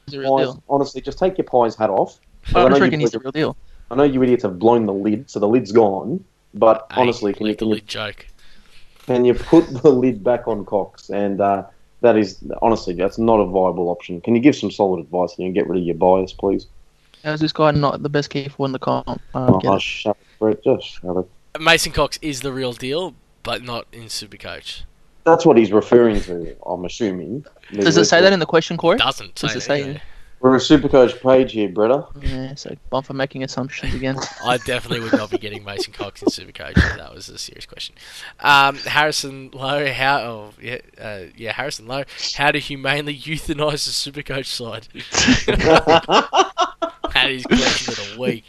He's the real Pies, deal. honestly, just take your pies hat off. I I know you reckon he's the real deal. I know you idiots have blown the lid, so the lid's gone. But Hey, honestly, can you, legal can you lid joke. can you put (laughs) the lid back on Cox? And uh, that is honestly, that's not a viable option. Can you give some solid advice and you get rid of your bias, please? How's this guy not the best key forward in the comp? I uh, Oh, don't oh, it. shut it, Brett. Just shut it. Mason Cox is the real deal, but not in Supercoach. That's what he's referring to. I'm assuming. Does it say that in the question, Corey? Doesn't Does say it say- that. We're a Supercoach page here, Bretta. Yeah, so bump for making assumptions again. (laughs) I definitely would not be getting Mason Cox in Supercoach. if That was a serious question. Um, Harrison Lowe, how? Oh, yeah, uh, yeah, Harrison Lowe. How to humanely euthanize the Supercoach side? (laughs) That is question of the week.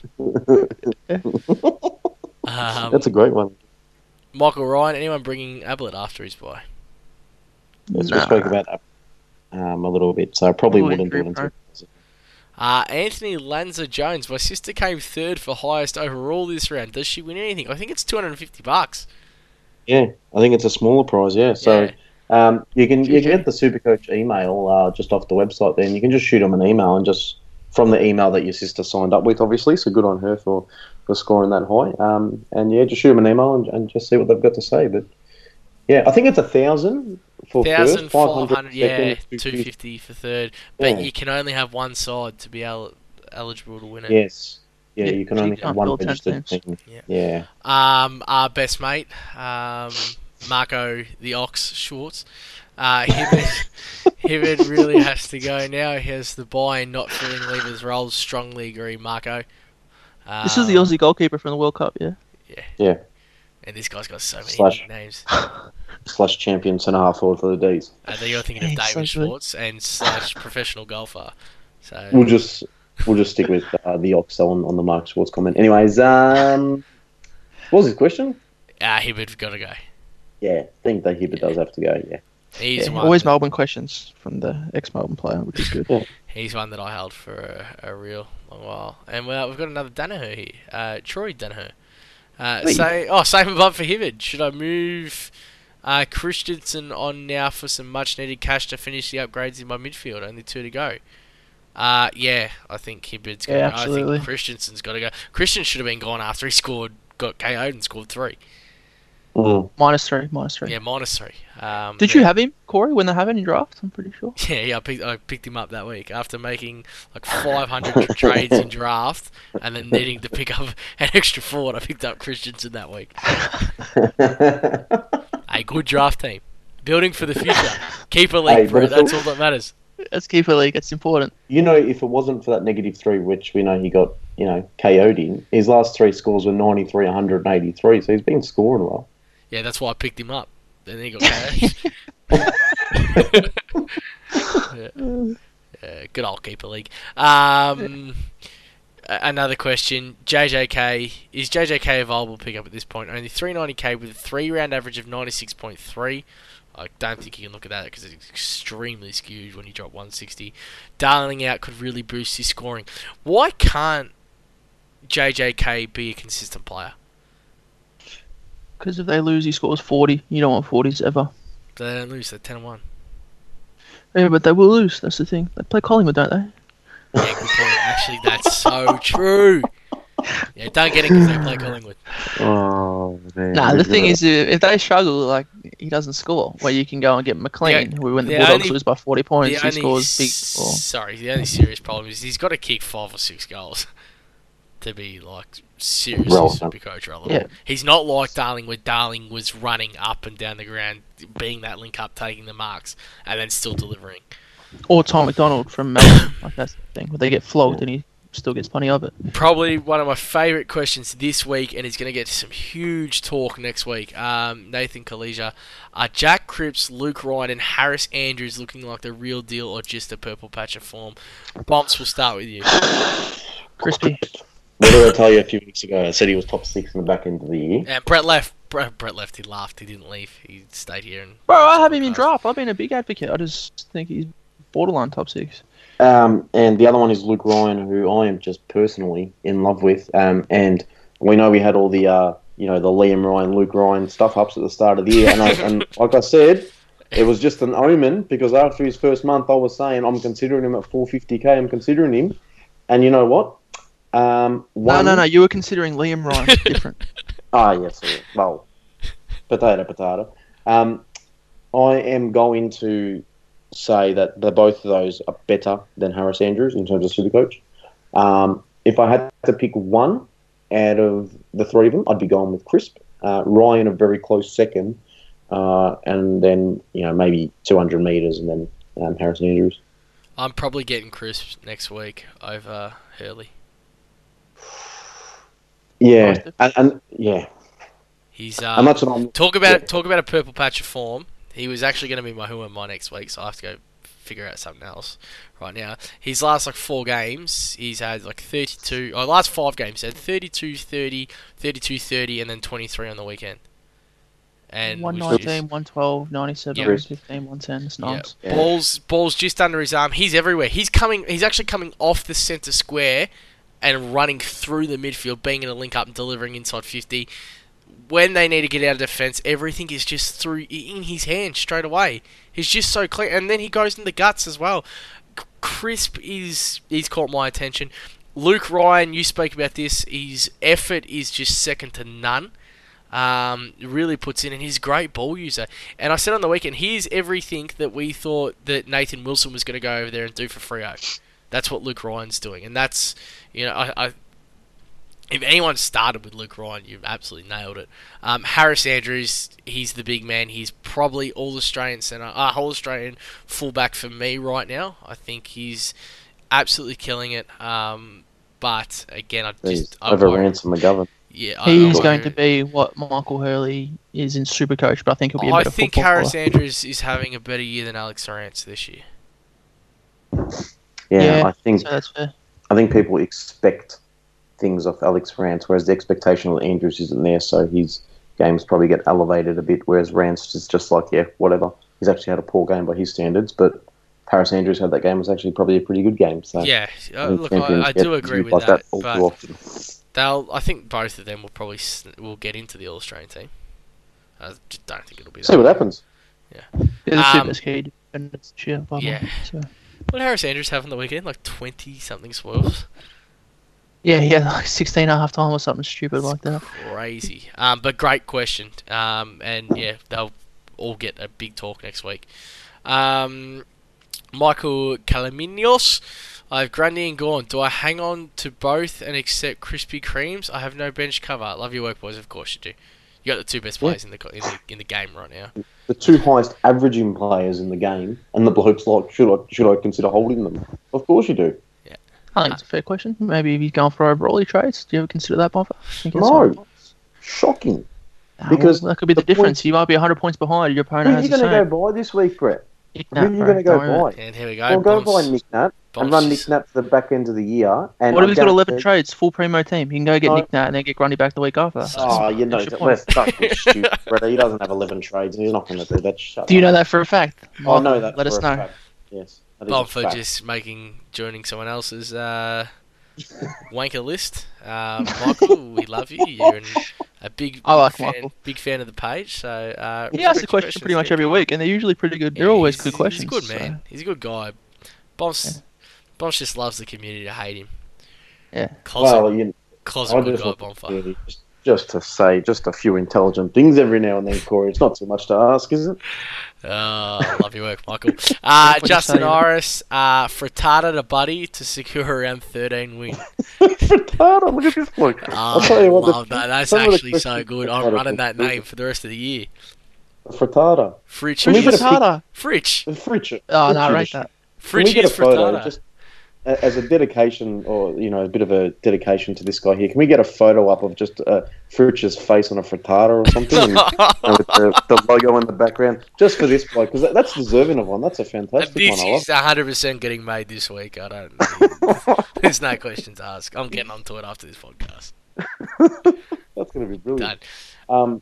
Um, That's a great one. Michael Ryan. Anyone bringing Ablett after his bye? Yes, Nah. we spoke about that um, a little bit, so I probably Oh, wouldn't do it until. Uh, Anthony Lanza Jones. My sister came third for highest overall this round. Does she win anything? I think it's two hundred and fifty bucks. Yeah, I think it's a smaller prize. Yeah, so Yeah. um, you can you can get the Supercoach email uh, just off the website. Then you can just shoot them an email and just from the email that your sister signed up with, obviously. So good on her for, for scoring that high. Um, and yeah, just shoot them an email and, and just see what they've got to say. But yeah, I think it's a thousand for Thousand first, four 500 hundred, yeah, second, 250. for third. But Yeah. you can only have one side to be el- eligible to win it. Yes. Yeah, Yeah, you can only can't have one registered teams. team. Yeah. Yeah. Um, our best mate, um, Marco the Ox Schwartz. Uh, Hibberd, (laughs) Hibberd really has to go now. He has the buy and not filling Lever's roles. Strongly agree, Marco. Um, This is the Aussie goalkeeper from the World Cup, yeah? Yeah. yeah. And this guy's got so many Slash. names. (laughs) Slash champion centre half forward for the D's. Uh, then you're thinking of Hey, David so. Schwartz and slash professional golfer. So We'll just we'll just stick with uh, the Oxel on, on the Mark Schwartz comment. Anyways, um, what was his question? Ah, uh, Hibberd's got to go. Yeah, I think that Hibbert does have to go. Yeah. He's Yeah, one. always that, Melbourne questions from the ex-Melbourne player, which is good. he's one that I held for a, a real long while. And well, we've got another Danaher here, uh, Troy Danaher. Uh, Hey. say, oh, same above for Hibbert. Should I move uh, Christensen on now for some much-needed cash to finish the upgrades in my midfield? Only two to go. Uh, yeah, I think Hibberd's got to Yeah, go. I think Christensen's got to go. Christian should have been gone after he scored, got KO'd and scored three. Mm. Minus three, minus three. Yeah, minus three. Um, Did yeah. you have him, Corey, when they have it in draft? I'm pretty sure. (laughs) Yeah, yeah, I picked, I picked him up that week after making like 500 trades in draft and then needing to pick up an extra forward. I picked up Christensen that week. (laughs) A good draft team. Building for the future. (laughs) Keeper league, hey, bro. That's all that matters. Let's keep it league. That's important. you know, if it wasn't for that negative three, which we know he got, you know, KO'd in, his last three scores were 93, 183. So he's been scoring well. Yeah, that's why I picked him up. Then he got (laughs) KO'd. (laughs) yeah. Yeah, good old keeper league. Um, a- another question: JJK is JJK available to pick up at this point? Only 390k with a three-round average of 96.3. I don't think you can look at that because it's extremely skewed when you drop 160. Darling out could really boost his scoring. Why can't JJK be a consistent player? Because if they lose, he scores 40. You don't want 40s ever. They don't lose. They're 10 1. Yeah, but they will lose. That's the thing. They play Collingwood, don't they? Yeah. Actually, that's so true. Yeah, don't get it because they play Collingwood. Oh, man. Nah, the thing is, if if they struggle, like he doesn't score, where you can go and get McLean, The- who when the the Bulldogs only- lose by 40 points, he only scores big. s- Or, sorry, the only serious problem is he's got to kick five or six goals. (laughs) to be like seriously Relevant. super coach relevant. Yeah. He's not like Darling, where Darling was running up and down the ground, being that link up, taking the marks, and then still delivering. Or Tom McDonald from Melbourne. (coughs) like that's the thing. Where they get flogged and he still gets plenty of it. Probably one of my favourite questions this week, and he's going to get some huge talk next week. Um, Nathan Kalesia. Are Jack Crisp, Luke Ryan, and Harris Andrews looking like the real deal or just a purple patch of form? Bumps, we'll start with you. Crispy. What did I tell you a few weeks ago? I said he was top six in the back end of the year. And Brett left. Brett, Brett left. He laughed. He didn't leave. He stayed here. And Bro, I have him in draft. I've been a big advocate. I just think he's borderline top six. Um, and the other one is Luke Ryan, who I am just personally in love with. Um, and we know we had all the, uh, you know, the Liam Ryan, Luke Ryan stuff ups at the start of the year. And, I, and like I said, it was just an omen because after his first month, I was saying I'm considering him at 450k. I'm considering him, and you know what? Um, No, one, no, no. You were considering Liam Ryan. (laughs) Different. Ah, yes. Well, potato, potato. Um, I am going to say that the both of those are better than Harris Andrews in terms of Supercoach. Um, if I had to pick one out of the three of them, I'd be going with Crisp. Uh, Ryan a very close second, uh, and then you know maybe 200 meters, and then um, Harris Andrews. I'm probably getting Crisp next week over Hurley. Yeah, and, and yeah, He's and um, that's what I'm. talk about yeah. talk about a purple patch of form. He was actually going to be my who am I next week, so I have to go figure out something else right now. His last like four games, he's had like 32. Oh, last five games, he had 32, 30, 32, 30, and then 23 on the weekend. And which 119, 112, 97, Yeah. 115, 110. It's nice. Yeah. Balls, balls just under his arm. He's everywhere. He's coming. He's actually coming off the centre square and running through the midfield, being in a link up and delivering inside fifty. When they need to get out of defence, everything is just through in his hand straight away. He's just so clear, and then he goes in the guts as well. Crisp is he's caught my attention. Luke Ryan, you spoke about this. His effort is just second to none. Um, really puts in, and he's a great ball user. And I said on the weekend, here's everything that we thought that Nathan Wilson was going to go over there and do for Freo. That's what Luke Ryan's doing, and that's you know I. I if anyone started with Luke Ryan, you've absolutely nailed it. Um, Harris Andrews, he's the big man. He's probably all Australian centre, uh, all Australian fullback for me right now. I think he's absolutely killing it. Um, but again, I He's just I over worry- Ransom McGovern. Yeah, I- He's I going to be what Michael Hurley is in Supercoach, but I think he'll be a I better I think football Harris player. Andrews is having a better year than Alex Sorrentz this year. Yeah, Yeah, I think So that's fair. I think people expect things off Alex Rance, whereas the expectation of Andrews isn't there, so his games probably get elevated a bit, whereas Rance is just like, yeah, whatever. He's actually had a poor game by his standards, but Harris Andrews had that game was actually probably a pretty good game. So Yeah, I uh, look, I, I do agree with like that, all too but often. they'll. I think both of them will probably s- will get into the All Australian team. I just don't think it'll be. See what way. happens. They're the Um, best key defenders this year, by the way. yeah. So. What did Harris Andrews have on the weekend? Like twenty something spoils. Yeah, yeah, like 16 at half time or something stupid like that. Crazy. Um, but great question. Um, and yeah, they'll all get a big talk next week. Um, Michael Calaminos. I have Grundy and Gawn. Do I hang on to both and accept Krispy Kremes? I have no bench cover. Love your work, boys. Of course you do. You got the two best Yeah. players in the in the in the game right now. The two highest averaging players in the game, and the bloke's like, should I should I consider holding them? Of course you do. I think it's a fair question. Maybe if he's going for overall he trades, do you ever consider that, Bonfa? No. Shocking. Because well, that could be the, the difference. point- You might be 100 points behind. Your Who opponent are you going to go by this week, Brett? Nick Who are you going to go don't worry about by? And here we go. Well, go Bombs- buy Nick Nat and run Nick just- Nat to the back end of the year. And What if he's got 11 guarantee- trades, full primo team? He can go get No. Nick Nat and then get Grundy back the week after. So- Oh, you know, Extra let's point. start being stupid, Brett. He doesn't have 11 trades, and he's not going to do that. Shut Do you up. know that for a fact? Oh, I know that. Let for us a know. fact. Yes. That is a for fact. just making joining someone else's uh, wanker list. Um, Michael, we love you. You're an, a big, I like fan, Michael. big fan of the page. So uh, He asks good a question pretty much there. every week, and they're usually pretty good. They're Yeah, always good questions. He's a good so- man. He's a good guy. Boss, Boss just loves the community to hate him. Yeah. Closet, Well, you, closet I good just guy, want bonfire. to just just to say just a few intelligent things every now and then, Corey. It's not too much to ask, is it? Oh, love your work, Michael. Uh, Justin saying? Iris, uh, frittata to Buddy to secure around 13 win. (laughs) Frittata, look at this bloke. Oh, I'll tell you what, the- love that. That's some of the actually so good. I'm quite running that name for the rest of the year. Frittata. Fritch. Can we get a is- Frittata. Fritch. Fritch. Oh, no, Fritch rate that. Can we Fritch get a is frittata. Just a- as a dedication, or you know, a bit of a dedication to this guy here. Can we get a photo up of just uh, face on a frittata or something, and, and with the, the logo in the background, just for this bloke? Because that, that's deserving of one. That's a fantastic this one. I is 100% getting made this week. I don't. (laughs) There's no questions asked. I'm getting onto it after this podcast. (laughs) That's going to be brilliant. Um,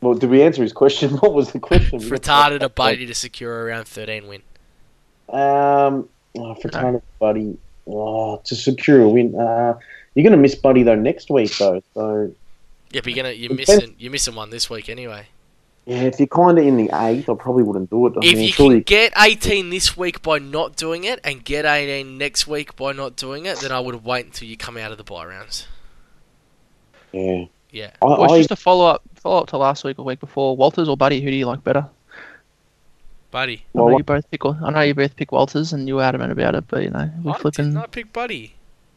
well, did we answer his question? (laughs) What was the question? Frittata to Buddy to secure around 13 win. Um, oh, Frittata, buddy. Oh, to secure a win. Uh, you're going to miss Buddy though next week though. So Yeah, but you're gonna you're Depends- missing you're missing one this week anyway. yeah, if you're kind of in the eighth, I probably wouldn't do it. I If mean, you surely- can get 18 this week by not doing it, and get 18 next week by not doing it, then I would wait until you come out of the bye rounds. yeah. Yeah. I, Well, I, just a follow up, follow up to last week or week before. Walters or Buddy? Who do you like better? Buddy. I know what- you both pick. I know you both pick Walters, and you were adamant about it. But you know, we I flipping. did not pick Buddy.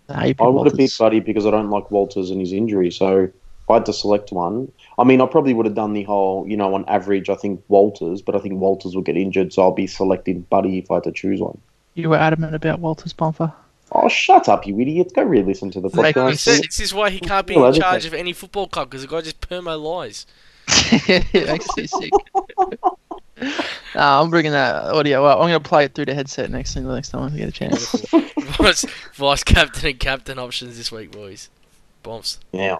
Nah, pick I would have Walters. picked Buddy because I don't like Walters and his injury. So if I had to select one. I mean, I probably would have done the whole, you know, on average, I think Walters, but I think Walters will get injured, so I'll be selecting Buddy if I had to choose one. You were adamant about Walters, Bonfa. Oh, shut up, you idiot! Go re-listen to the Make He Nice. said this is why he can't be in charge of any football club because the guy just permo lies. (laughs) it (laughs) makes you sick. (laughs) Nah, I'm bringing that audio. Well, I'm going to play it through the headset next thing the next time I get a chance. vice, vice captain and captain options this week, boys. Bombs. Now,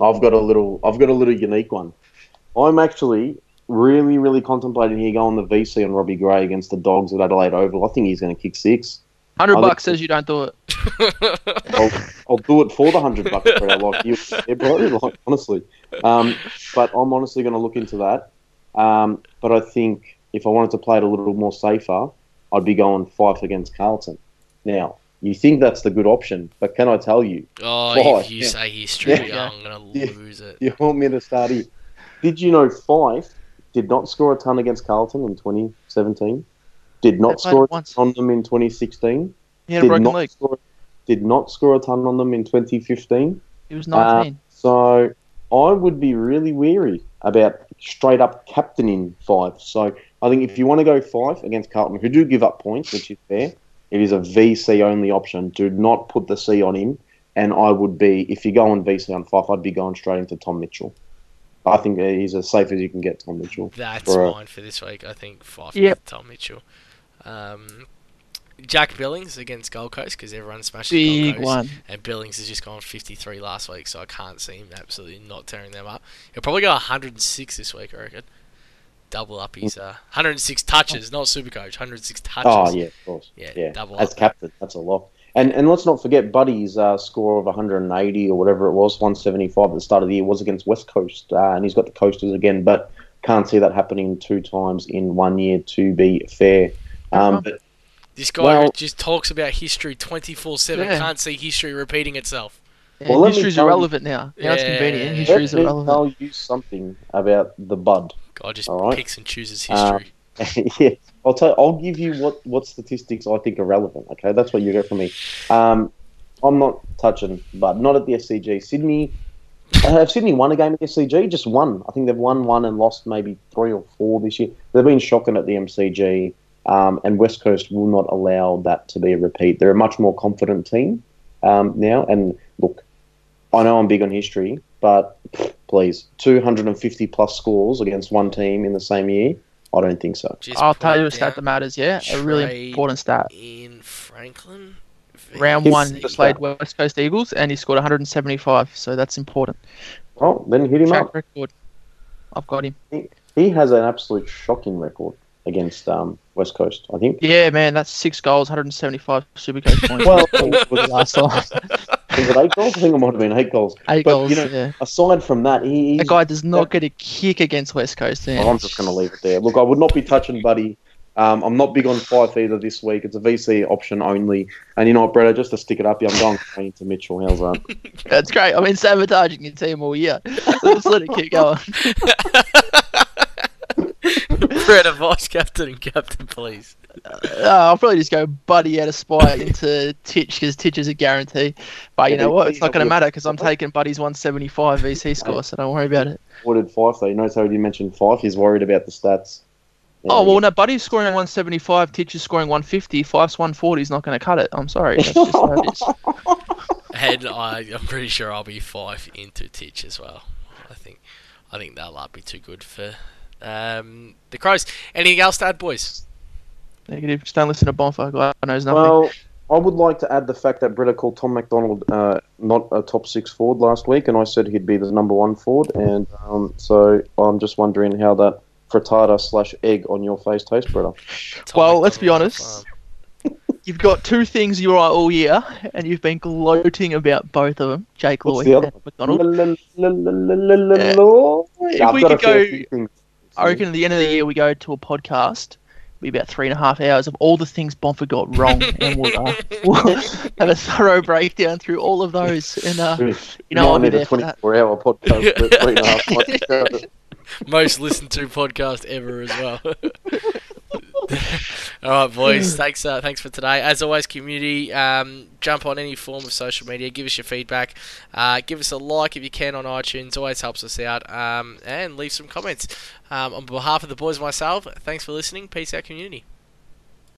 I've got a little, I've got a little unique one. I'm actually really, really contemplating here going the VC on Robbie Gray against the Dogs at Adelaide Oval. I think he's going to kick six. Hundred I think- bucks says you don't do it. (laughs) I'll, I'll do it for the hundred bucks, bro. Like you, yeah, bro. Like honestly, um, but I'm honestly going to look into that. Um, but I think if I wanted to play it a little more safer, I'd be going Fyfe against Carlton. Now, you think that's the good option, but can I tell you, oh, Oh, if you yeah. say history, Yeah. I'm gonna (laughs) Yeah. lose it. you want me to start here? Did you know Fyfe did not score a ton against Carlton in 2017? Did not score a ton once. on them in 2016? He had a Did broken not leg. score. Did not score a ton on them in 2015. He was Uh, 19. So I would be really weary about straight up captaining Fyfe. So I think if you want to go Fyfe against Carlton, who do give up points, which is fair, it is a VC only option. Do not put the C on him. And I would be, if you go on VC on Fyfe, I'd be going straight into Tom Mitchell. I think uh, he's as safe as you can get, Tom Mitchell. That's for a- mine for this week. I think Fyfe Yep. Tom Mitchell. Um, Jack Billings against Gold Coast because everyone smashes Big Gold Coast. one. And Billings has just gone 53 last week, so I can't see him absolutely not tearing them up. He'll probably go 106 this week, I reckon. Double up his uh, 106 touches, not super coach, 106 touches. Oh, yeah, of course. Yeah, Yeah, double as up. captain, that's a lot. And and let's not forget Buddy's uh, score of 180 or whatever it was, 175 at the start of the year was against West Coast, uh, and he's got the Coasters again. But can't see that happening two times in one year. To be fair, um, but This guy Well- just talks about history 24 7. Can't see history repeating itself. Yeah, Well, let me history's tell you- irrelevant now. Now it's Yeah. convenient. History's let me irrelevant. tell you something about the Bud. Guy just All right. picks and chooses Um, history. (laughs) yeah, I'll tell. I'll give you what what statistics I think are relevant. Okay, that's what you get from me. Um, I'm not touching, but not at the SCG. Sydney uh, (laughs) have Sydney won a game at the SCG? Just one. I think they've won one and lost maybe three or four this year. They've been shocking at the MCG, um, and West Coast will not allow that to be a repeat. They're a much more confident team um, now. And look, I know I'm big on history, but please, 250 plus scores against one team in the same year. I don't think so. Just I'll tell you a stat down. that matters. Yeah, a really important stat. In Franklin. Round Give one, he the played stat. West Coast Eagles, and he scored 175. So that's important. Oh, then hit him Track up. record. I've got him. He has an absolute shocking record against um, West Coast. I think. Yeah, man, that's six goals, 175 Supercoach (laughs) points. Well, was the last time. (laughs) Was it eight goals? I think it might have been eight goals. Eight But, goals. you know, yeah. Aside from that, he, he's, That guy does not get a kick against West Coast. Man. I'm just going to leave it there. Look, I would not be touching Buddy Um, I'm not big on Fyfe either this week. It's a VC option only. And you know what, Brett, just to stick it up, here, I'm going (laughs) Kane to Mitchell. How's that? That's great. I've been sabotaging your team all year. Let's let it keep going. (laughs) Brett, a vice captain and captain, please. Uh, I'll probably just go Buddy out of spite into Titch because Titch is a guarantee. But you know what? It's not going to matter because I'm taking Buddy's 175 VC (laughs) score, so don't worry about it. What did Fyfe though? You notice how you mentioned Fyfe. He's worried about the stats. Oh well, no. Buddy's scoring 175. Titch is scoring 150. Fyfe's 140 is not going to cut it. I'm sorry. That's just how it is. (laughs) And I, I'm pretty sure I'll be Fyfe into Titch as well. I think, I think that'll be too good for um, the Crows. Anything else to add, boys? Negative. Just don't listen to Bonfire. God knows nothing. Well, I would like to add the fact that Britta called Tom McDonald uh, not a top six forward last week, and I said he'd be the number one forward. And um, so I'm just wondering how that frittata slash egg on your face tastes, Britta. Tom Well, let's be honest. You've got two things you are all year, and you've been gloating about both of them, Jake What's Lloyd the other and McDonald. L-l-l-l-l-l-l- If we could go- few things. I reckon at the end of the year we go to a podcast, be about three and a half hours of all the things Bonford got wrong, and we'll, uh, (laughs) we'll have a thorough breakdown through all of those. And uh, you know, I'll Might be need a there for that. 24 hour podcast for three and a half (laughs) months. Most listened to podcast ever as well. (laughs) All right, boys. Thanks. Uh, thanks for today. As always, community. Um, jump on any form of social media. Give us your feedback. Uh, give us a like if you can on iTunes. Always helps us out. Um, and leave some comments. Um, on behalf of the boys and myself, thanks for listening. Peace out, community.